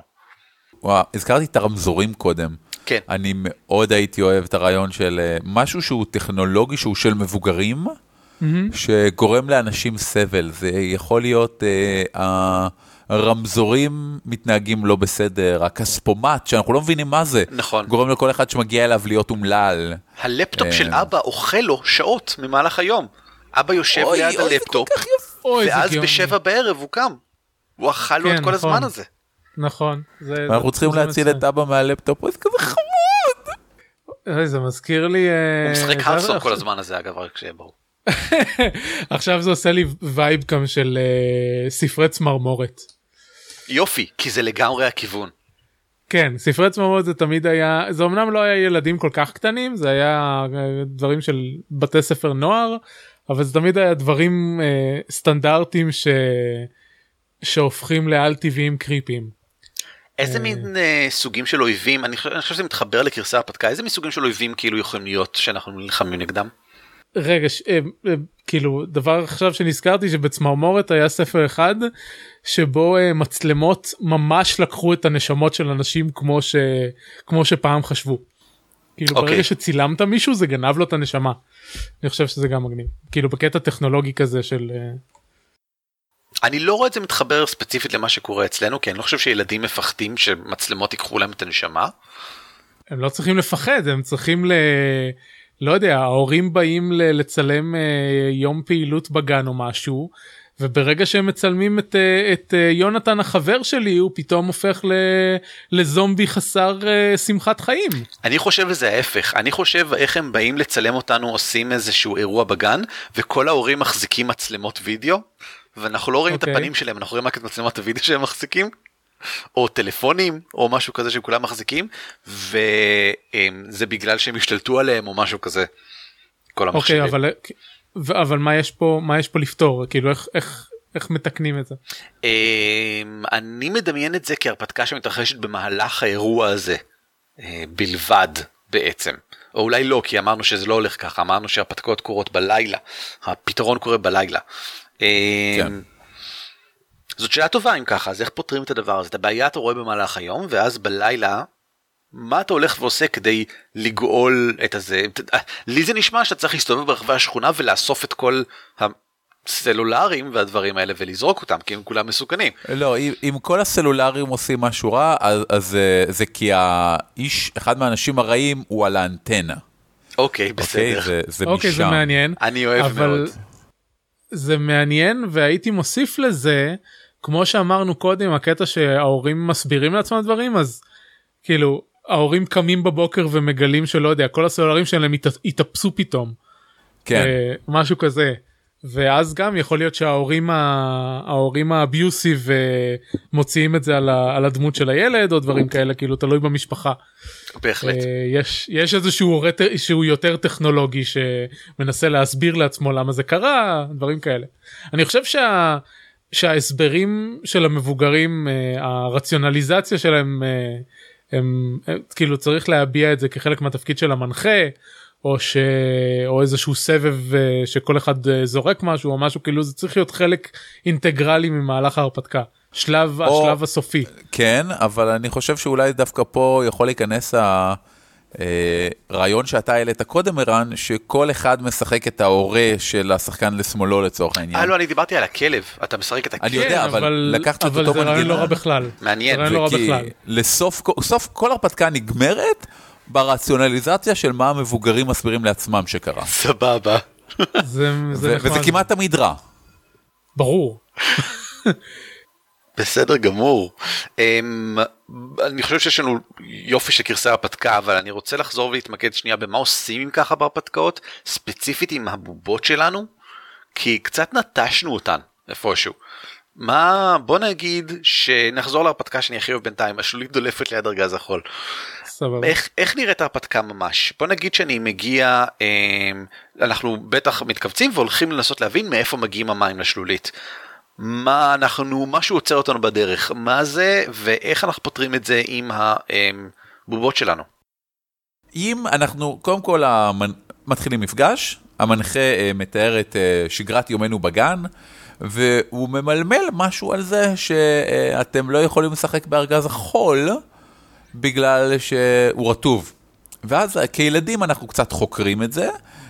וואו, הזכרתי את הרמזורים קודם. כן. אני מאוד הייתי אוהב את הרעיון של אה, משהו שהוא טכנולוגי, שהוא של מבוגרים, שגורם לאנשים סבל. זה יכול להיות, אה, הרמזורים מתנהגים לא בסדר, הכספומט, שאנחנו לא מבינים מה זה, נכון. גורם לכל אחד שמגיע אליו להיות אומלל. הלפטופ של אה. אבא אוכל לו שעות במהלך היום אבא יושב אוי, ליד אוי, הלפטופ ואז. בשבע בערב הוא קם. הוא אכל לו כן, את כל נכון. הזמן הזה. נכון. זה- ואנחנו זה- צריכים להציל. את אבא מהלפטופ, זה כזה חמוד. זה מזכיר לי... אה, הוא משחק Hearthstone כל הזמן הזה אגב רק שיהיה ברור. <laughs> עכשיו זה עושה לי vibe גם של אה, ספרי צמרמורת. יופי כי זה לגמרי הכיוון. כן ספרי צמרמורת זה תמיד היה זה אמנם לא היה ילדים כל כך קטנים זה היה אה, דברים של בתי ספר נוער אבל זה תמיד היה דברים אה, סטנדרטיים ש... שהופכים לעל טבעיים קריפיים. איזה מין אה, סוגים של אויבים אני חושב אני חושב שזה מתחבר לקרסי הרפתקה איזה מסוגים של אויבים כאילו יכולים להיות שאנחנו נלחמים נגדם. רגע ש... אה, אה, כאילו דבר עכשיו שנזכרתי שבצמרמורת היה ספר אחד שבו אה, מצלמות ממש לקחו את הנשמות של אנשים כמו ש... כמו שפעם חשבו. כאילו אוקיי. ברגע שצילמת מישהו זה גנב לו את הנשמה. אני חושב שזה גם מגניב כאילו בקטע טכנולוגי כזה של אני לא רואה את זה מתחבר ספציפית למה שקורה אצלנו כי אני לא חושב שילדים מפחדים שמצלמות ייקחו להם את הנשמה. הם לא צריכים לפחד הם צריכים ל... לא יודע ההורים באים. לצלם אה, יום פעילות בגן או משהו וברגע שהם מצלמים את, אה, את אה, יונתן החבר שלי הוא פתאום הופך ל, לזומבי חסר שמחת חיים. אני חושב שזה ההפך, אני חושב איך הם באים לצלם אותנו עושים איזשהו אירוע בגן וכל ההורים מחזיקים מצלמות וידאו ואנחנו לא רואים okay. את אוקיי. הפנים שלהם אנחנו רואים רק את מצלמות הוידאו שהם מחזיקים. או טלפונים או משהו כזה שהם כולם מחזיקים וזה בגלל שהם השתלטו עליהם או משהו כזה. כל המחשבים. אוקיי אבל אבל מה יש פה מה יש פה לפתור כאילו איך איך איך מתקנים את זה. אמ, אני מדמיין את זה כהרפתקה שמתרחשת במהלך האירוע הזה אה, בלבד בעצם. או אולי לא כי אמרנו שזה לא הולך ככה אמרנו שהרפתקאות קורות בלילה הפתרון קורה בלילה. אמ, כן. זאת שאלה טובה אם ככה אז איך פותרים את הדבר הזה את הבעיה אתה רואה במהלך היום ואז בלילה מה אתה הולך ועושה כדי לגאול את הזה לי זה נשמע שאתה צריך להסתובב ברחבי השכונה ולאסוף את כל הסלולרים והדברים האלה ולזרוק אותם כי הם כולם מסוכנים. לא, אם, אם כל הסלולרים עושים משהו רע, אז, אז אה, זה כי האיש, אחד מהאנשים הרעים הוא על האנטנה. אוקיי אוקיי? בסדר. זה, זה אוקיי זה משם. מעניין אני אוהב אבל מאוד. זה מעניין והייתי מוסיף לזה כמו שאמרנו קודם הקטע שההורים מסבירים לעצמם דברים אז כאילו ההורים קמים בבוקר ומגלים שלא יודע כל הסלולרים שלהם הת- התאפסו פתאום. כן, אה, משהו כזה. ואז גם יכול להיות שההורים ההורים האביוסיב אה, מוציאים את זה על, ה- על הדמות של הילד או דברים כאלה כאילו תלוי במשפחה. בהחלט. אה, יש יש איזשהו הורה שהוא יותר טכנולוגי שמנסה להסביר לעצמו למה זה קרה דברים כאלה. אני חושב שה, שההסברים של המבוגרים אה, הרציונליזציה שלהם אה, הם אה, כאילו צריך להביע את זה כחלק מהתפקיד של המנחה או ש... או איזשהו סבב שכל אחד זורק משהו או משהו כאילו זה צריך להיות חלק אינטגרלי ממהלך ההרפתקה שלב או- השלב הסופי. כן, אבל אני חושב שאולי דווקא פה יכול להיכנס הרעיון שאתה העלית קודם, ערן, שכל אחד משחק את ההורה של השחקן לשמאלו לצורך העניין. אה לא אני דיברתי על הכלב אתה משחק את אני הכלב. יודע, אבל לקחת את אבל אותו זה רעיון. לא רע בכלל. מעניין. זה רעיון לא רע בכלל. לסוף סוף כל הרפתקה נגמרת ברציונליזציה של מה המבוגרים מסבירים לעצמם שקרה. סבבה. וזה כמעט תמיד רע. ברור. בסדר גמור. Um, אני חושב שיש לנו יופי של גרסי הרפתקה אבל אני רוצה לחזור ולהתמקד שנייה במה עושים עם ככה בהרפתקאות ספציפית עם הבובות שלנו כי קצת נטשנו אותן איפשהו. מה בוא נגיד שנחזור להרפתקה שאני הכי אוהב בינתיים השלולית דולפת ליד ארגז החול. סבבה. איך, איך נראית ההרפתקה ממש? בוא נגיד שאני מגיע, אה, אנחנו בטח מתכווצים והולכים לנסות להבין מאיפה מגיעים המים לשלולית. מה אנחנו, משהו עוצר אותנו בדרך, מה זה ואיך אנחנו פותרים את זה עם הבובות שלנו. אם אנחנו, קודם כל המנ... מתחילים מפגש, המנחה אה, מתאר את אה, שגרת יומנו בגן, והוא ממלמל משהו על זה שאתם לא יכולים לשחק בארגז החול, בגלל שהוא רטוב. ואז כילדים אנחנו קצת חוקרים את זה,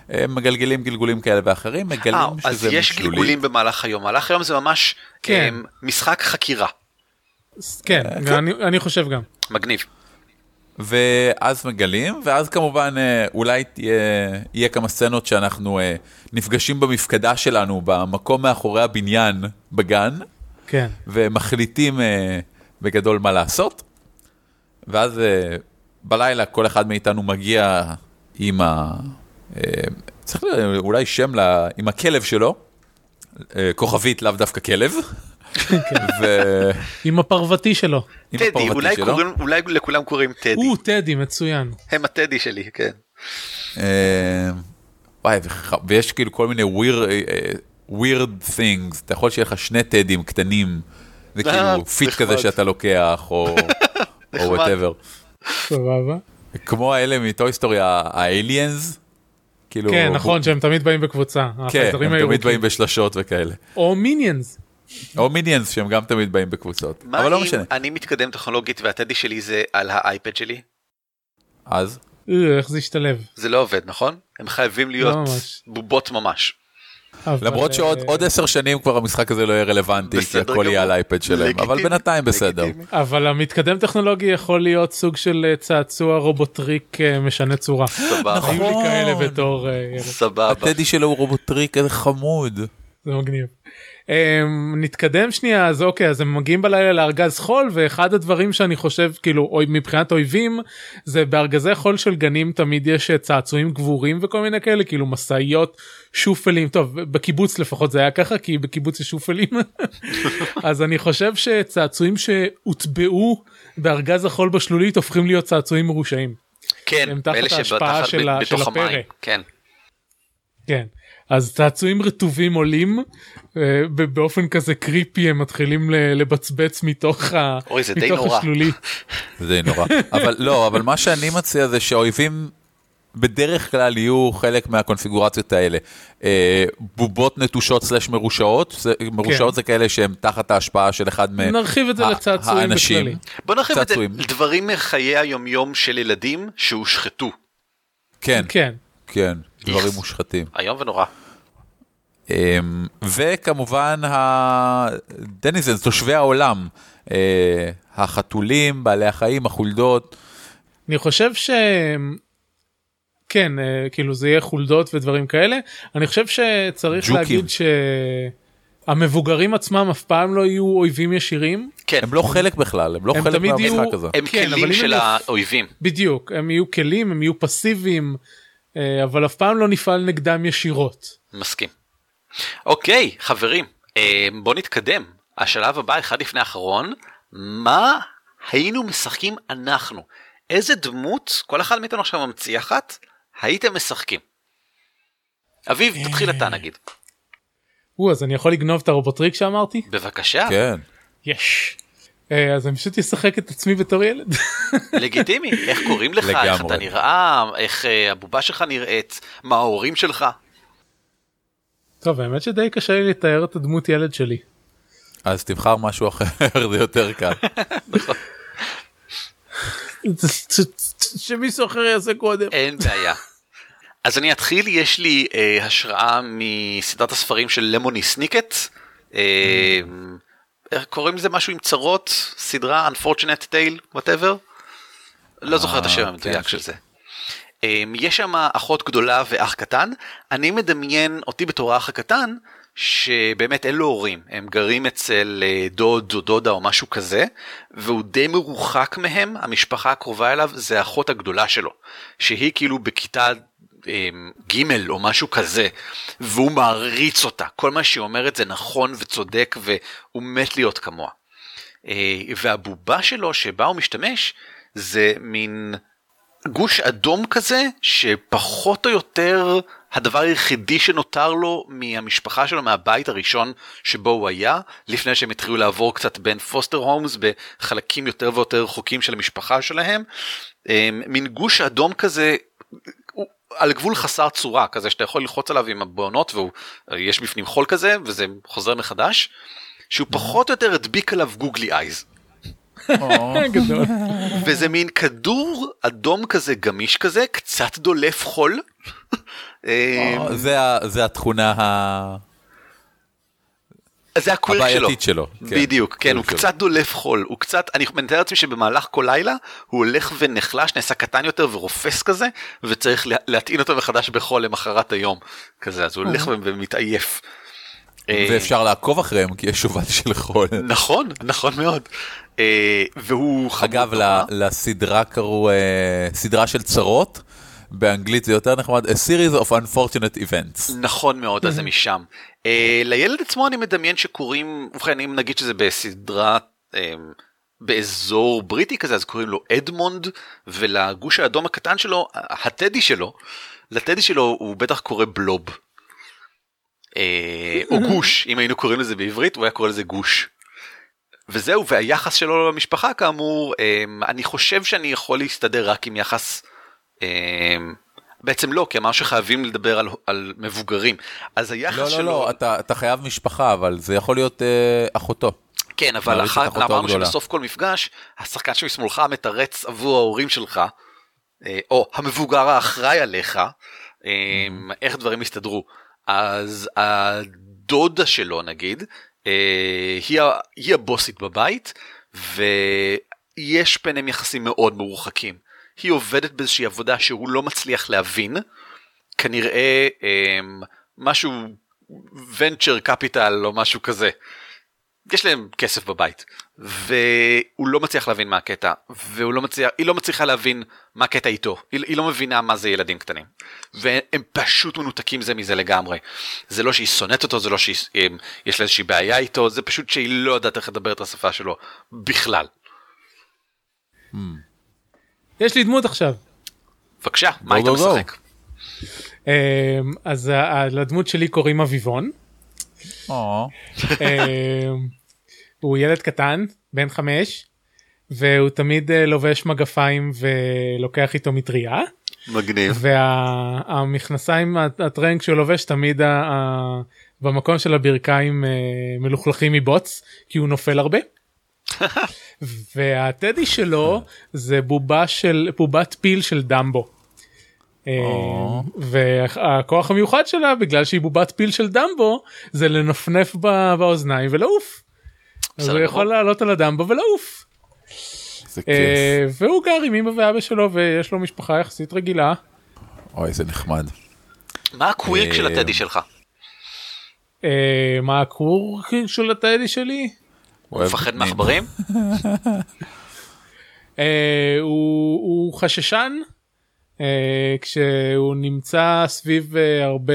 מגלגלים גלגולים כאלה ואחרים, מגלים אה, שזה אז יש משלולית. גלגולים במהלך היום, מהלך היום זה ממש כן. אה, משחק חקירה, כן, אני, אני חושב גם. מגניב. ואז מגלים, ואז כמובן אה, אולי תהיה, יהיה כמה סצנות שאנחנו אה, נפגשים במפקדה שלנו, במקום מאחורי הבניין בגן, כן. ומחליטים אה, בגדול מה לעשות. ואז אה, בלילה כל אחד מאיתנו מגיע עם ה... אה, צריך ל- אולי שם ל... עם הכלב שלו, אה, כוכבית לאו דווקא כלב. <laughs> ו... עם הפרוותי שלו. טדי, הפרוותי אולי, שלו. קוראים, אולי לכולם קוראים טדי, הוא טדי מצוין. הם הטדי שלי, כן. אה, וואי, וח- ויש כאילו כל מיני weird, אה, weird things, אתה יכול שיהיה לך שני טדים קטנים, זה אה, כאילו feat. כזה שאתה לוקח, או. <laughs> whatever. סבבה. כמו האלה מ Toy Story, ה aliens, כאילו, כן נכון שהם תמיד באים בקבוצה. כן, הם תמיד. באים בשלשות וכאלה. או Minions. או Minions שהם גם תמיד באים בקבוצות, מה אבל לא אם משנה. אני מתקדם טכנולוגית והטדי שלי זה על האייפד שלי? אז, אה, איך זה השתלב. זה לא עובד, נכון? הם חייבים להיות לא ממש. בובות ממש. למרות שעוד אה, עוד עשר שנים כבר המשחק הזה לא יהיה רלוונטי, כי הכל יהיה. על האייפד שלהם, אבל בינתיים בסדר. אבל המתקדם טכנולוגי יכול להיות סוג של אה, צעצוע רובוטריק אה, משנה צורה. סבבה. היו לי נכון. כאלה בתור. סבבה. הטדי שלו הוא רובוטריק, איזה חמוד. זה מגניב. Um, נתקדם שנייה אז אוקיי אז הם מגיעים בלילה לארגז חול ואחד הדברים שאני חושב כאילו אוי, מבחינת אויבים זה בארגזי חול של גנים תמיד יש אה, צעצועים גבורים וכל מיני כאלה כאילו משאיות שופלים טוב בקיבוץ לפחות זה היה ככה כי בקיבוץ יש שופלים <laughs> אז אני חושב שצעצועים שהוטבעו בארגז החול בשלולית הופכים להיות צעצועים מרושעים. כן, הם תחת ההשפעה של בתוך של הפרא. כן. כן. אז צעצועים רטובים עולים אה, ב- באופן כזה קריפי הם מתחילים לבצבץ מתוך, ה... אוי, זה די מתוך. השלולית. <laughs> זה נורא. אבל לא, אבל מה שאני מציע זה שהאויבים בדרך כלל יהיו חלק מהקונפיגורציות האלה. אה, בובות נטושות סלש מרושעות, מרושעות זה כאלה שהם תחת ההשפעה של אחד מה- נרחיב את זה לצעצועים. בכללי. בוא נרחיב את זה. לדברים מחיי היומיום של ילדים שהושחתו. כן, כן. כן, דברים. מושחתים. איום ונורא. אמ, וכמובן הדניזנס, תושבי העולם, אה, החתולים, בעלי החיים, החולדות, אני חושב ש... כן, אה, כאילו זה יהיה חולדות ודברים כאלה. אני חושב שצריך ג'וקים. להגיד שהמבוגרים עצמם אף פעם לא יהיו אויבים ישירים. כן, הם לא חלק בכלל, הם לא הם חלק תמיד יהיו- מהמשחק הזה. הם כן, אבל כלים של הם- האויבים. בדיוק, הם יהיו כלים, הם יהיו פסיביים, אבל אף פעם לא נפעל נגדם ישירות. מסכים. אוקיי, חברים, אה, בוא נתקדם. השלב הבא, אחד לפני האחרון, מה היינו משחקים אנחנו? איזה דמות, כל אחד מאיתנו עכשיו ממציא אחת, הייתם משחקים? אביב, תתחיל אתה נגיד. או, אז אני יכול לגנוב את הרובוטריק שאמרתי? בבקשה, כן. יש. אה, אז אני פשוט אשחק את עצמי בתור ילד. <laughs> לגיטימי, איך קוראים לך, איך אתה לגמרי. נראה, איך אה, הבובה שלך נראית, מה ההורים שלך. טוב, האמת שדי קשה לי לתאר את הדמות ילד שלי. אז תבחר משהו אחר, <laughs> זה יותר קל. <laughs> שמישהו אחר יעשה קודם. אין בעיה. אז אני אתחיל, יש לי אה, השראה מסדרת הספרים של למוני סניקט. אה, איך קוראים לזה משהו עם צרות? סדרה Unfortunate Tale, whatever? לא זוכר את השם כן, המדויק של זה. אה, יש שם אחות גדולה ואח קטן. אני מדמיין אותי בתור האח הקטן, שבאמת אין לו הורים, הם גרים אצל אה, דוד או דודה או משהו כזה, והוא די מרוחק מהם, המשפחה הקרובה אליו זה האחות הגדולה שלו, שהיא כאילו בכיתה אה, ג' או משהו כזה, והוא מעריץ אותה, כל מה שהיא אומרת זה נכון וצודק והוא מת להיות כמוה. אה, והבובה שלו שבה הוא משתמש זה מין גוש אדום כזה שפחות או יותר הדבר היחידי שנותר לו מהמשפחה שלו מהבית הראשון שבו הוא היה לפני שהם התחילו לעבור קצת בין פוסטר הומס בחלקים יותר ויותר רחוקים של המשפחה שלהם אמ, מין גוש אדום כזה. על גבול חסר צורה כזה שאתה יכול ללחוץ עליו עם הבעונות ויש בפנים חול כזה וזה חוזר מחדש שהוא פחות או יותר הדביק עליו גוגלי אייז. גדול. וזה מין כדור אדום כזה גמיש כזה קצת דולף חול. אה, זה התכונה ה- זה הקווירק שלו. הבעייתית שלו. כן. בדיוק כן הוא שלו. קצת דולף חול הוא קצת אני מתאר לעצמי שבמהלך כל לילה הוא הולך ונחלש נעשה קטן יותר ורופס כזה וצריך לה- להטעין אותו מחדש בחול למחרת היום כזה אז הוא הולך ומתעייף. אה, ואפשר לעקוב אחריהם כי יש שובל של חול. נכון נכון מאוד. אה, והוא חמוד אגב, לסדרה קראו אה, סדרה של צרות, באנגלית זה יותר נחמד, A series of unfortunate events. נכון מאוד, אז זה משם. Uh, לילד עצמו אני מדמיין שקוראים, ובכן אם נגיד שזה בסדרה um, באזור בריטי כזה אז קוראים לו אדמונד ולגוש האדום הקטן שלו, הטדי שלו, לטדי שלו הוא בטח קורא בלוב. Uh, או גוש, אם היינו קוראים לזה בעברית הוא היה קורא לזה גוש. וזהו, והיחס שלו למשפחה כאמור, אני חושב שאני יכול להסתדר רק עם יחס בעצם לא, כי אמר שחייבים לדבר על, על מבוגרים. אז היחס לא, שלו... לא, לא, אתה אתה חייב משפחה, אבל זה יכול להיות אה, אחותו. כן, אבל אחותו אמרנו הגדולה. שבסוף כל מפגש, השחקן שמשמאלך מתרץ עבור ההורים שלך, אה, או המבוגר האחראי עליך, אה, איך דברים יסתדרו. אז הדודה שלו נגיד, אה, היא, היא הבוסית בבית, ויש ביניהם יחסים מאוד מרוחקים. היא עובדת באיזושהי עבודה שהוא לא מצליח להבין, כנראה אה, משהו ונצ'ר קפיטל או משהו כזה. יש להם כסף בבית. והוא לא מצליח להבין מה הקטע והוא לא מצליח לא מצליחה להבין מה הקטע איתו. היא, היא לא מבינה מה זה ילדים קטנים. והם פשוט מנותקים זה מזה לגמרי. זה לא שהיא שונאת אותו זה לא שיש לה איזושהי בעיה איתו זה פשוט שהיא לא יודעת איך לדבר את השפה שלו בכלל. יש לי דמות עכשיו. בבקשה מה היית. משחק? אמ, אז לדמות שלי קוראים אביבון. אמ, הוא ילד קטן בן חמש והוא תמיד אה, לובש מגפיים ולוקח איתו מטריה מגניב. והמכנסיים הטרנק שהוא לובש תמיד במקום של הברכיים אה, מלוכלכים מבוץ כי הוא נופל הרבה. <laughs> והטדי שלו זה בובה של בובת פיל של דמבו. אה, והכוח המיוחד שלה בגלל שהיא בובת פיל של דמבו זה לנפנף ב- באוזניים ולעוף. אז הוא. יכול לעלות על הדמבו ולעוף. אה. והוא גר עם אמא ואבא שלו ויש לו משפחה יחסית רגילה. אוי, איזה נחמד. מה הקווירק של אה, הטדי שלך? מה הקור של הטדי שלי? הוא אוהב מפחד. מעכברים? <laughs> אה, הוא, הוא חששן אה, כשהוא נמצא סביב אה, הרבה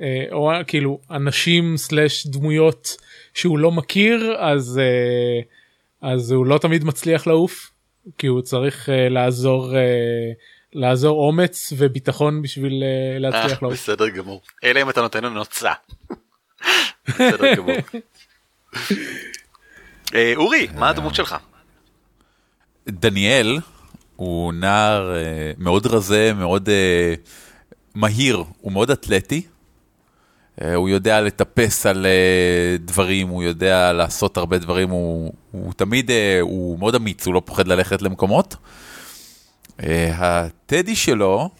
אה, או כאילו אנשים סלאש דמויות שהוא לא מכיר אז אה, אז הוא לא תמיד מצליח לעוף כי הוא צריך אה, לעזור אה, לעזור אומץ וביטחון בשביל אה, להצליח אה, לעוף. בסדר גמור. אלא אם אתה נותן לו נוצה. <laughs> בסדר גמור. <laughs> אה, אורי, מה הדמות שלך? דניאל הוא נער אה, מאוד רזה, מאוד אה, מהיר, הוא מאוד אתלטי. הוא יודע לטפס על דברים, הוא יודע לעשות הרבה דברים, הוא, הוא תמיד, הוא מאוד אמיץ, הוא לא פוחד ללכת למקומות. הטדי שלו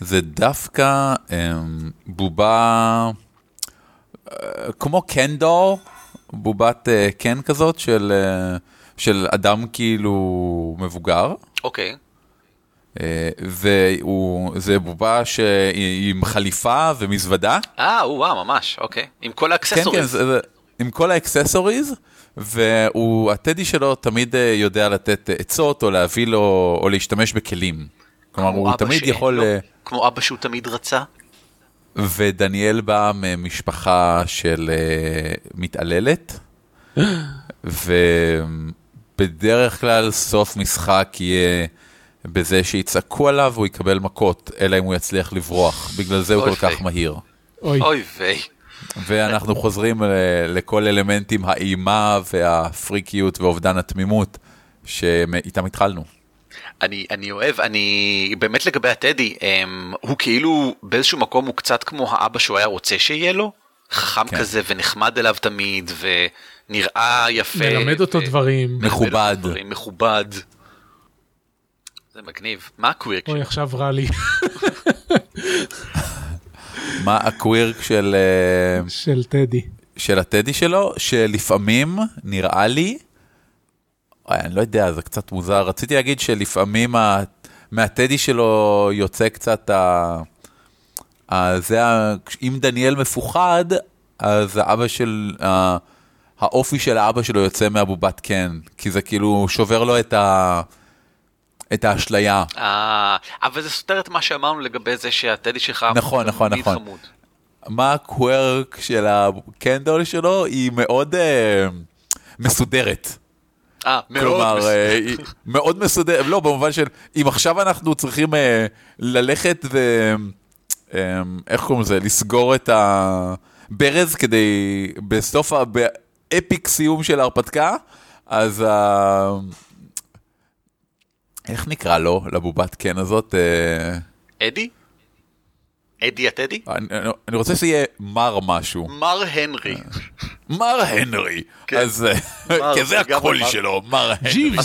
זה דווקא אה, בובה כמו קנדור, בובת אה, קן כזאת של, אה, של אדם כאילו מבוגר. אוקיי. אה, וזה בובה שהיא עם חליפה ומזוודה. אה, וואו, ממש, אוקיי. עם כל כן, ה accessories. כן, זה, זה, עם כל ה accessories, והטדי שלו תמיד יודע לתת עצות או להביא לו, או להשתמש בכלים. כלומר, הוא תמיד יכול... לו, אה, כמו אבא שהוא תמיד רצה. ודניאל בא ממשפחה של אה, מתעללת, ובדרך כלל סוף משחק יהיה בזה שיצעקו עליו והוא יקבל מכות, אלא אם הוא יצליח לברוח, בגלל זה הוא כל כך. מהיר. אוי. ויי. ואנחנו חוזרים ל- לכל אלמנטים האימה והפריקיות ואובדן התמימות שאיתם התחלנו. אני, אני אוהב, אני באמת לגבי הטדי, הם, הוא כאילו באיזשהו מקום הוא קצת כמו האבא שהוא היה רוצה שיהיה לו, חכם כן. כזה ונחמד אליו תמיד ונראה יפה. מלמד אותו ו- דברים. מכובד. דברים, מכובד. זה מגניב. מה הקווירק אוי? עכשיו רע לי <laughs> מה הקווירק של... אה, של טדי. של הטדי שלו, שלפעמים נראה לי, אני לא יודע, זה קצת מוזר, רציתי להגיד שלפעמים ה, מהטדי שלו יוצא קצת ה... ה זה ה... אם דניאל מפוחד, אז האבא של... ה, האופי של האבא שלו יוצא מהבובת כן, כי זה כאילו שובר לו את ה... את האשליה. אה, אבל זה סותר את מה שאמרנו לגבי זה שהטדי שלך נכון, נכון, נכון. חמוד. מה הקוורק של הקנדול שלו? היא מאוד אה, מסודרת. אה, מאוד כלומר, מסודר. אה, מאוד מסודרת, לא, במובן של, אם עכשיו אנחנו צריכים אה, ללכת ו... אה, איך קוראים לזה? לסגור את הברז כדי, בסוף, באפיק סיום של ההרפתקה, אז ה... איך נקרא לו, לבובת קן הזאת? אה, אדי? אדי הטדי? אני, אני רוצה שיהיה מר משהו. מר הנרי. מר הנרי. כן. אז, אה, <laughs> כי זה הקול. שלו, מר הנרי.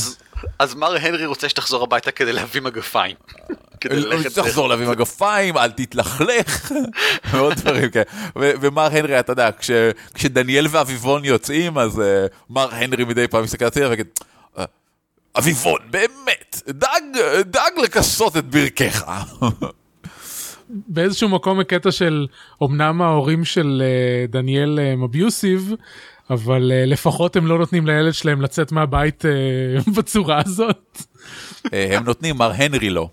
אז- מר הנרי רוצה שתחזור הביתה כדי להביא מגפיים. כדי הוא ללכת צריך לחזור להביא מגפיים, אל תתלכלך, <laughs> ועוד דברים כאלה. ו- ומר הנרי, אתה יודע, כש- כשדניאל ואביבון יוצאים, אז אה, מר הנרי מדי פעם מסתכל הצידה ויגיד, "אה, אביבון, באמת, דאג, דאג לכסות את ברכך. <laughs> באיזשהו מקום הקטע של אמנם ההורים של אה, דניאל הם אביוסיב אבל אה, לפחות הם לא נותנים לילד שלהם לצאת מהבית אה, <laughs> בצורה הזאת. אה, הם נותנים, מר הנרי לא.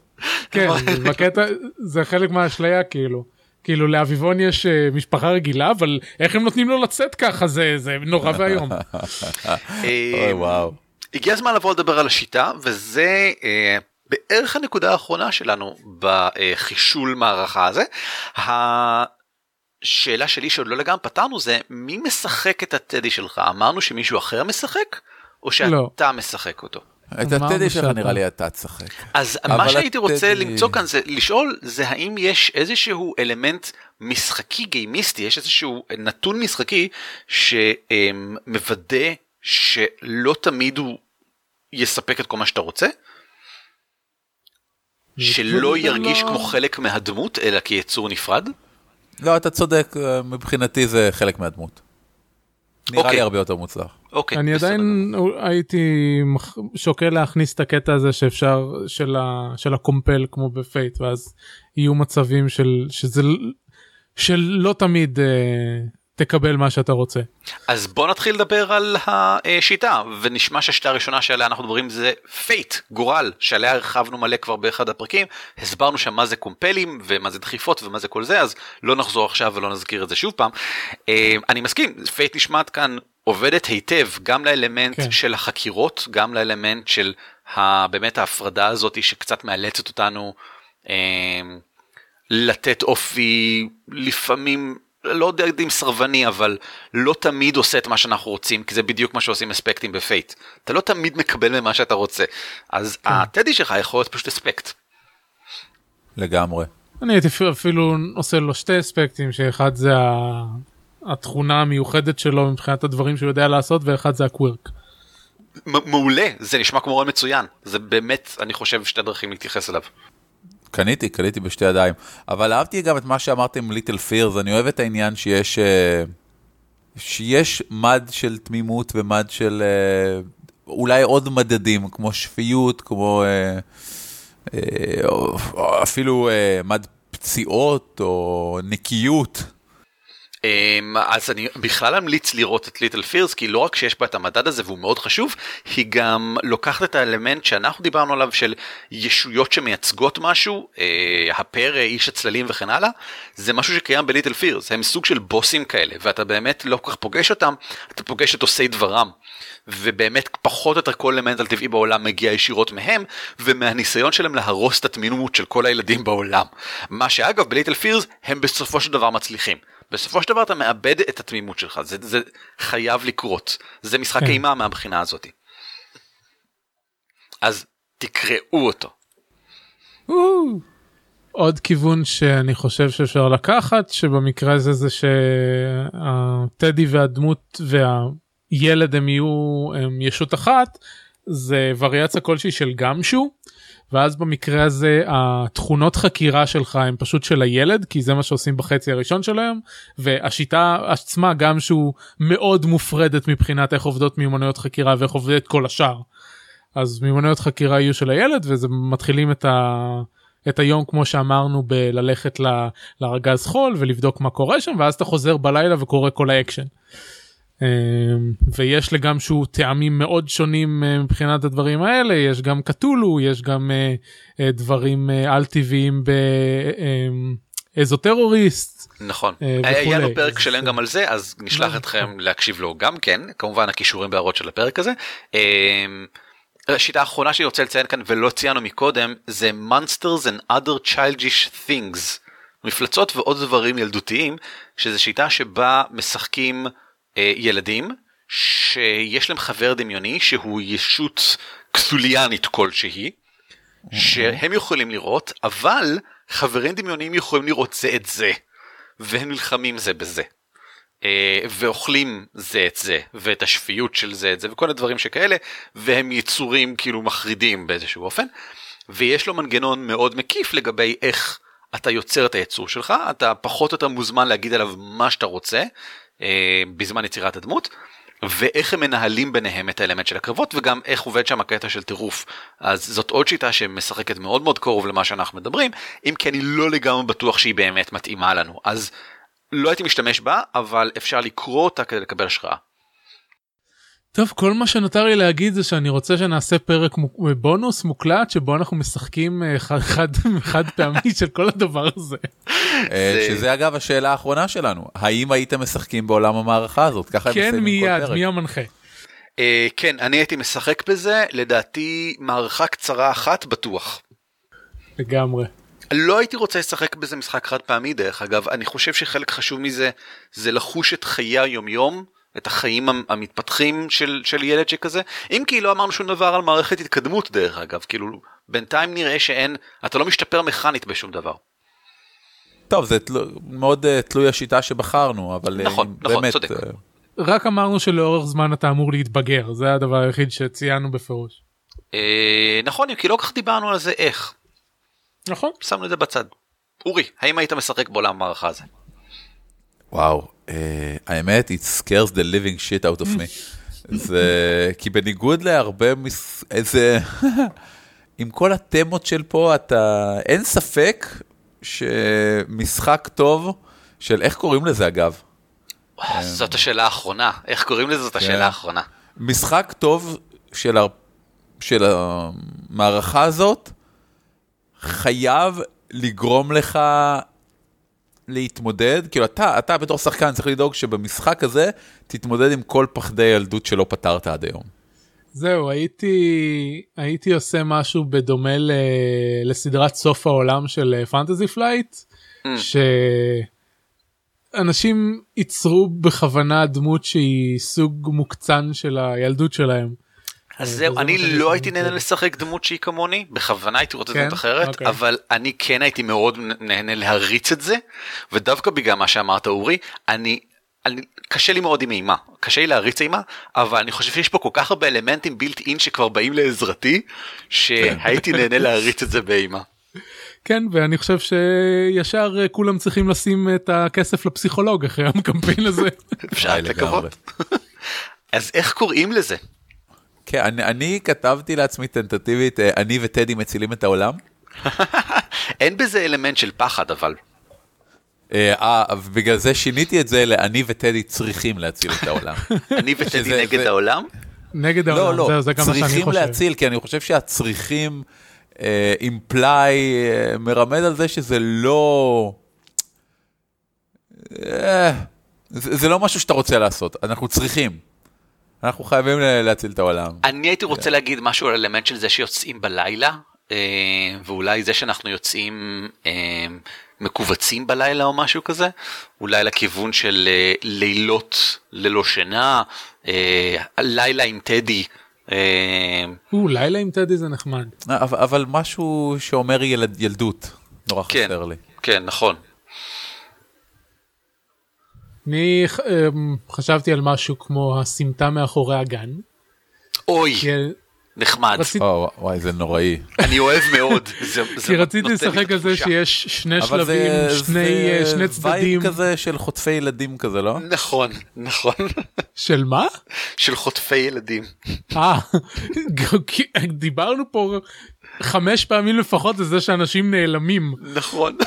כן, בקטע זה חלק מהאשליה כאילו. כאילו לאביבון יש אה, משפחה רגילה אבל איך הם נותנים לו לצאת ככה זה זה נורא ואיום. <laughs> אוי וואו. הגיע הזמן לבוא לדבר על השיטה וזה אה, בערך הנקודה האחרונה שלנו בחישול מערכה הזה. השאלה שלי שעוד לא לגמרי פתרנו זה מי משחק את הטדי שלך אמרנו שמישהו אחר משחק או שאתה לא. משחק אותו. את הטדי שלך. נראה לי אתה תשחק. אז מה שהייתי הטדי- רוצה למצוא כאן זה לשאול זה האם יש איזשהו אלמנט משחקי גיימיסטי יש איזשהו נתון משחקי שמוודא שלא תמיד הוא יספק את כל מה שאתה רוצה. שלא ירגיש לא- כמו חלק מהדמות אלא כיצור נפרד. לא, אתה צודק, אה, מבחינתי זה חלק מהדמות. נראה אוקיי. לי הרבה יותר מוצלח. אוקיי. אני בסדר. עדיין הייתי שוקל להכניס את הקטע הזה שאפשר של, ה, של ה compel כמו ב Fate ואז יהיו מצבים של שזה שלא תמיד אה, תקבל מה שאתה רוצה. אז בוא נתחיל לדבר על השיטה ונשמע שהשיטה הראשונה שעליה אנחנו מדברים זה Fate גורל שעליה הרחבנו מלא כבר באחד הפרקים הסברנו שם מה זה קומפלים ומה זה דחיפות ומה זה כל זה אז לא נחזור עכשיו ולא נזכיר את זה שוב פעם. אה, אני מסכים Fate נשמעת כאן עובדת היטב גם לאלמנט כן. של החקירות גם לאלמנט של ה- באמת ההפרדה הזאת שקצת מאלצת אותנו אה, לתת אופי לפעמים לא יודע אם סרבני אבל לא תמיד עושה את מה שאנחנו רוצים כי זה בדיוק מה שעושים אספקטים ב Fate אתה לא תמיד מקבל ממה שאתה רוצה אז כן. הטדי שלך יכול להיות פשוט אספקט. לגמרי. אני הייתי אפילו- אפילו עושה לו שתי אספקטים שאחד זה ה- התכונה המיוחדת שלו מבחינת הדברים שהוא יודע לעשות ואחד זה הקווירק. מעולה זה נשמע כמו רעיון מצוין זה באמת אני חושב שתי דרכים להתייחס אליו. קניתי, קניתי בשתי ידיים. אבל אהבתי גם את מה שאמרתם ליטל פירס, אני אוהב את העניין שיש, אה, שיש מד של תמימות ומד של אה, אולי עוד מדדים, כמו שפיות, כמו אה, אפילו מד פציעות או נקיות. אמ, אז אני בכלל אמליץ לראות את ליטל פירס כי לא רק שיש בה את המדד הזה והוא מאוד חשוב היא גם לוקחת את האלמנט שאנחנו דיברנו עליו של ישויות שמייצגות משהו אה, הפרא איש הצללים וכן הלאה זה משהו שקיים בליטל פירס הם סוג של בוסים כאלה ואתה באמת לא כל כך פוגש אותם אתה פוגש את עושי דברם. ובאמת פחות או יותר כל אלמנט טבעי בעולם מגיע ישירות מהם ומהניסיון שלהם להרוס את התמימות של כל הילדים בעולם. מה שאגב בליטל פירס הם בסופו של דבר מצליחים. בסופו של דבר אתה מאבד את התמימות שלך זה, זה חייב לקרות זה משחק כן. אימה מהבחינה הזאת. אז תקראו אותו. עוד כיוון שאני חושב שאפשר לקחת שבמקרה הזה זה שהטדי והדמות והילד הם יהיו הם ישות אחת זה וריאציה כלשהי של Gumshoe ואז במקרה הזה התכונות חקירה שלך הם פשוט של הילד כי זה מה שעושים בחצי הראשון של היום והשיטה עצמה גם שהוא מאוד מופרדת מבחינת איך עובדות מיומנויות חקירה ואיך עובדת כל השאר. אז מיומנויות חקירה יהיו של הילד וזה מתחילים את ה... את היום כמו שאמרנו בללכת ל- לארגז חול ולבדוק מה קורה שם ואז אתה חוזר בלילה וקורה כל האקשן. אמ, ויש לגם שהוא טעמים מאוד שונים אה, מבחינת הדברים האלה יש גם קטולו יש גם אה, אה, דברים על טבעיים באזוטרוריסט נכון. אה, היה לנו וכולי. פרק שלם גם על זה אז נשלח נכון. אתכם להקשיב לו גם כן כמובן הכישורים בהערות של הפרק הזה. אמ, השיטה האחרונה שאני רוצה לציין כאן ולא ציינו מקודם זה monsters and other childish things מפלצות ועוד דברים ילדותיים שזה שיטה שבה משחקים ילדים שיש להם חבר דמיוני שהוא ישות כסוליאנית כלשהי שהם יכולים לראות אבל חברים דמיוניים יכולים לראות זה את זה והם נלחמים זה בזה. אה, ואוכלים זה את זה ואת השפיות של זה את זה וכל הדברים שכאלה והם יצורים כאילו מחרידים באיזשהו אופן ויש לו מנגנון מאוד מקיף לגבי איך אתה יוצר את היצור שלך אתה פחות או יותר מוזמן להגיד עליו מה שאתה רוצה אה, בזמן יצירת הדמות ואיך הם מנהלים ביניהם את האלמנט של הקרבות וגם איך עובד שם הקטע של טירוף. אז זאת עוד שיטה שמשחקת מאוד מאוד קרוב למה שאנחנו מדברים, אם כי אני לא לגמרי בטוח שהיא באמת מתאימה לנו. אז לא הייתי משתמש בה, אבל אפשר לקרוא אותה כדי לקבל השראה. טוב כל מה שנותר לי להגיד זה שאני רוצה שנעשה פרק מוק- בונוס מוקלט שבו אנחנו משחקים חד, חד, חד פעמי של כל הדבר הזה. אה, זה- שזה אגב השאלה האחרונה שלנו, האם הייתם משחקים בעולם המערכה הזאת? ככה הם כן מסיימים כל מיד. מי המנחה. אה, כן, אני הייתי משחק בזה, לדעתי מערכה קצרה אחת בטוח. לגמרי. לא הייתי רוצה לשחק בזה משחק חד פעמי דרך אגב, אני חושב שחלק חשוב מזה זה לחוש את חיי היומיום, את החיים המ- המתפתחים של, של ילד שכזה, אם כי לא אמרנו שום דבר על מערכת התקדמות דרך אגב, כאילו בינתיים נראה שאין, אתה לא משתפר מכנית בשום דבר. טוב, זה תלו, מאוד uh, תלוי השיטה שבחרנו, אבל אה, נכון, נכון, באמת, צודק. אה, רק אמרנו שלאורך זמן אתה אמור להתבגר זה הדבר היחיד שציינו בפירוש. אה, נכון, כי לא כך דיברנו על זה איך, נכון. שמנו את זה בצד. אורי, האם היית משחק בעולם המערכה הזה? וואו, uh, האמת, it scares the living shit out of me. <laughs> זה, כי בניגוד להרבה, מס... איזה, <laughs> עם כל התמות של פה, אתה, אין ספק שמשחק טוב, של איך קוראים לזה אגב? זאת השאלה האחרונה, איך קוראים לזה? זאת השאלה האחרונה. משחק טוב של, הר... של המערכה הזאת חייב לגרום לך להתמודד, כאילו אתה, אתה בתור שחקן צריך לדאוג שבמשחק הזה תתמודד עם כל פחדי הילדות שלא פתרת עד היום. זהו הייתי הייתי עושה משהו בדומה ל... לסדרת סוף העולם של Fantasy Flight ממ. שאנשים ייצרו בכוונה דמות שהיא סוג מוקצן של הילדות שלהם. אז זהו, אני לא הייתי נהנה. לשחק דמות שהיא כמוני, בכוונה הייתי רוצה כן? דמות אחרת, אוקיי. אבל אני כן הייתי מאוד נהנה להריץ את זה, ודווקא בגלל מה שאמרת אורי, אני, אני, קשה לי מאוד עם אימה, קשה לי להריץ אימה, אבל אני חושב שיש פה כל כך הרבה אלמנטים בילט אין שכבר באים לעזרתי, שהייתי נהנה להריץ את זה באימה. כן ואני חושב שישר אה, כולם צריכים לשים את הכסף לפסיכולוג אחרי הקמפיין הזה. <laughs> אפשר לקוות. <laughs> אז איך קוראים לזה? כן, אני, אני כתבתי לעצמי טנטטיבית, אה, אני וטדי מצילים את העולם. <laughs> אין בזה אלמנט של פחד אבל. אה, אה, בגלל זה שיניתי את זה ל"אני וטדי צריכים להציל את העולם". <laughs> אני וטדי נגד העולם? נגד לא, העולם, לא, זהו, זה גם מה שאני צריכים חושב. להציל, כי אני חושב שהצריכים אימפליי מרמז על זה שזה לא... אה, זה זה לא משהו שאתה רוצה לעשות, אנחנו צריכים. אנחנו חייבים להציל את העולם. אני הייתי רוצה להגיד משהו על אלמנט של זה שיוצאים בלילה, אה, ואולי זה שאנחנו יוצאים אה, מכווצים בלילה או משהו כזה, אולי לכיוון של אה, לילות ללא שינה, לילה עם טדי. או, לילה עם טדי זה נחמד. אבל, משהו שאומר ילד, ילדות, נורא כן. חסר לי. כן, נכון. אני אמ, חשבתי על משהו כמו הסמטה מאחורי הגן. אוי, נחמד. או, וואי, זה נוראי. אני אוהב מאוד. זה- זה <laughs> כי רציתי לשחק על זה. שיש שני אבל שלבים, זה, שני אה, זה שני צדדים. vibe כזה של חוטפי ילדים כזה, לא? נכון, נכון. של מה? של חוטפי ילדים. אה, דיברנו פה חמש פעמים לפחות על זה שאנשים נעלמים. נכון. <laughs>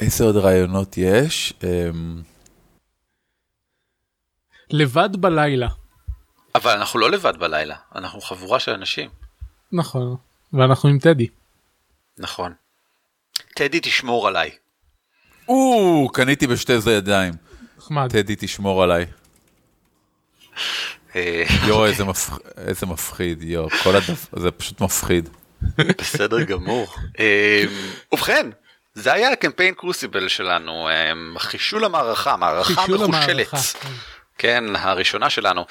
איזה עוד רעיונות יש? אמ, לבד בלילה. אבל אנחנו לא לבד בלילה, אנחנו חבורה של אנשים. נכון. ואנחנו עם טדי. נכון. טדי תשמור עליי. או, קניתי בשתי זה ידיים. נחמד. טדי תשמור עליי. אה, יואו, איזה מפח- איזה מפחיד, יואו, כל הדף, זה פשוט מפחיד. בסדר גמור. אה, ובכן, זה היה הקמפיין קרוסיבל שלנו, אה, חישול המערכה, מערכה מחושלת. המערכה. כן, הראשונה שלנו.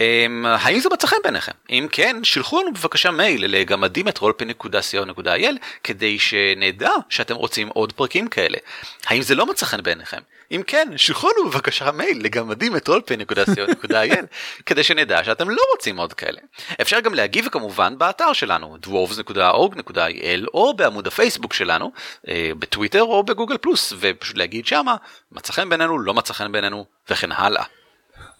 אמ, האם זה מצא חן בעיניכם? אם כן, שלחו לנו בבקשה מייל לגמדים את rollpay.co.il כדי שנדע שאתם רוצים עוד פרקים כאלה. האם זה לא מצא חן בעיניכם? אם כן, שלחו לנו בבקשה מייל לגמדים את rollpay.co.il כדי שנדע שאתם לא רוצים עוד כאלה. אפשר גם להגיב כמובן באתר שלנו, dwarves.org.il או בעמוד הפייסבוק שלנו, אה, בטוויטר או בגוגל פלוס, ופשוט להגיד שמה, מצא חן בעינינו, לא מצא חן בעינינו, וכן הלאה.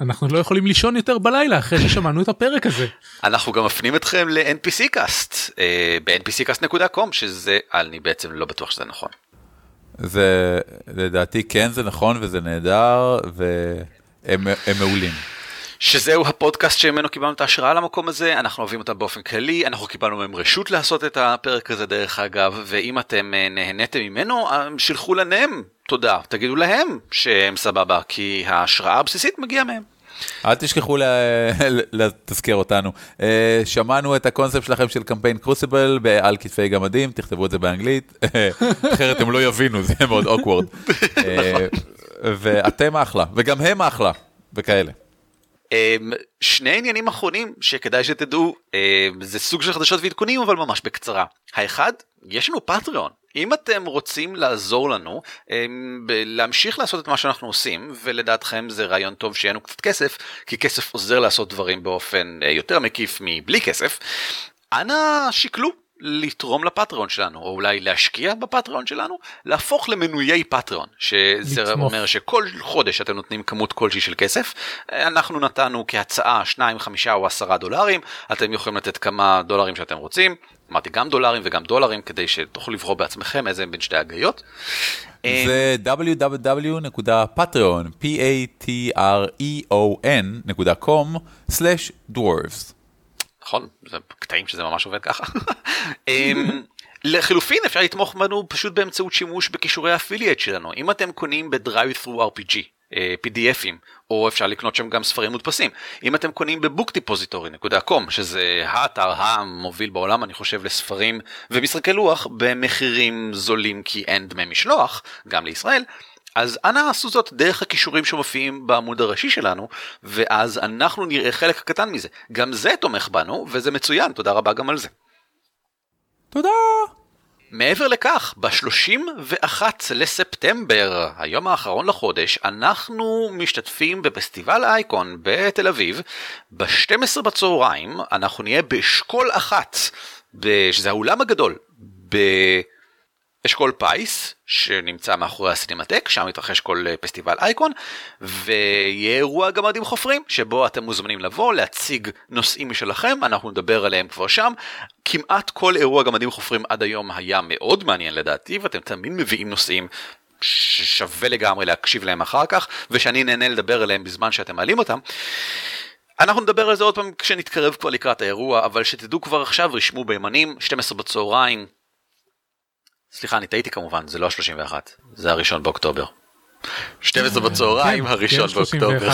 אנחנו לא יכולים לישון יותר בלילה אחרי ששמענו את הפרק הזה. אנחנו גם מפנים אתכם ל-NPC קאסט אה, ב-npccast.com שזה אני בעצם לא בטוח שזה נכון. זה, לדעתי כן זה נכון וזה נהדר, והם הם מעולים. שזהו הפודקאסט שממנו קיבלנו את ההשראה למקום הזה, אנחנו אוהבים אותם באופן כללי, אנחנו קיבלנו מהם רשות לעשות את הפרק הזה דרך אגב, ואם אתם אה, נהניתם ממנו, אה, שילחו להם תודה, תגידו להם שהם סבבה, כי ההשראה הבסיסית מגיעה מהם. אל תשכחו לתזכר אותנו. אה, שמענו את הקונספט שלכם של קמפיין קרוסיבל על כתפי גמדים, תכתבו את זה באנגלית, אחרת הם לא יבינו, זה מאוד <laughs> אוקוורד. ואתם אחלה, וגם הם אחלה, וכאלה. אמ, שני עניינים אחרונים שכדאי שתדעו, אמ, זה סוג של חדשות ועדכונים אבל ממש בקצרה. האחד, יש לנו פטריון. אם אתם רוצים לעזור לנו אמ, להמשיך לעשות את מה שאנחנו עושים ולדעתכם זה רעיון טוב שיהיה לנו קצת כסף כי כסף עוזר לעשות דברים באופן אה, יותר מקיף מבלי כסף אנא שקלו לתרום לפטריון שלנו, או אולי להשקיע בפטריון שלנו, להפוך למנויי פטריון, שזה לתמוך. אומר שכל חודש אתם נותנים כמות כלשהי של כסף, אנחנו נתנו כהצעה 2, 5 או 10 דולרים, אתם יכולים לתת כמה דולרים שאתם רוצים, אמרתי גם דולרים וגם דולרים כדי שתוכלו לבחור בעצמכם איזה בין שתי הגאיות. זה www.patreon.com/dwarves. נכון? זה קטעים שזה ממש עובד ככה. אמ, לחילופין אפשר לתמוך בנו פשוט באמצעות שימוש בכישורי האפיליאט שלנו אם אתם קונים through RPG. PDFים או אפשר לקנות שם גם ספרים מודפסים אם אתם קונים בבוקדיפוזיטורי.com שזה האתר המוביל בעולם אני חושב לספרים ומשחקי לוח במחירים זולים כי אין דמי משלוח גם לישראל אז אנא עשו זאת דרך הכישורים שמופיעים בעמוד הראשי שלנו, ואז אנחנו נראה חלק קטן מזה. גם זה תומך בנו, וזה מצוין, תודה רבה גם על זה. תודה! מעבר לכך, ב-31 לספטמבר, היום האחרון לחודש, אנחנו משתתפים בפסטיבל אייקון בתל אביב. ב-12 בצהריים אנחנו נהיה באשכול אחת, שזה האולם הגדול, ב... אשכול פיס שנמצא מאחורי הסינמטק שם מתרחש כל אה, פסטיבל אייקון ויהיה אירוע גמדים חופרים שבו אתם מוזמנים לבוא להציג נושאים משלכם אנחנו נדבר עליהם כבר שם כמעט כל אירוע גמדים חופרים עד היום היה מאוד מעניין לדעתי ואתם תמיד מביאים נושאים ששווה לגמרי להקשיב להם אחר כך ושאני נהנה לדבר עליהם בזמן שאתם מעלים אותם. אנחנו נדבר על זה עוד פעם כשנתקרב כבר לקראת האירוע אבל שתדעו כבר עכשיו רשמו בימנים 12 בצהריים סליחה, אני טעיתי כמובן, זה לא ה-31, זה הראשון באוקטובר. 12 כן, בצהריים, כן, הראשון כן, באוקטובר.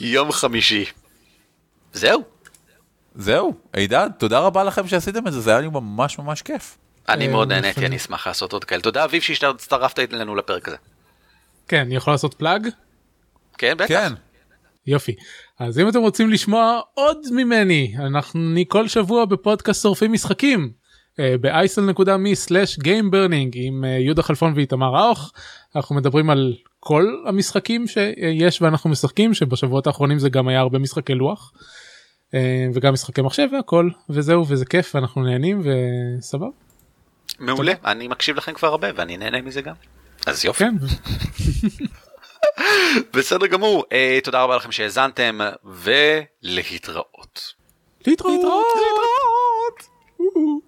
<laughs> יום חמישי. זהו. זהו, עידן, תודה רבה לכם שעשיתם את זה, זה היה לי ממש ממש כיף. אני אה, מאוד נהניתי, אני אשמח לעשות עוד כאלה. תודה אביב שהצטרפת אלינו לפרק הזה. כן, אני יכול לעשות פלאג? כן, בטח. כן. יופי. אז אם אתם רוצים לשמוע עוד ממני, אנחנו כל שבוע בפודקאסט שורפים משחקים. ב-isl.me/gameburning עם אה, יהודה חלפון ואיתמר ראוך אנחנו מדברים על כל המשחקים שיש ואנחנו משחקים שבשבועות האחרונים זה גם היה הרבה משחקי לוח אה, וגם משחקי מחשב והכל וזהו וזה כיף ואנחנו נהנים וסבבה. מעולה אני מקשיב לכם כבר הרבה ואני נהנה מזה גם אז יופי. כן. <laughs> בסדר גמור אה, תודה רבה לכם שהאזנתם ולהתראות. להתראות. להתראות. <laughs>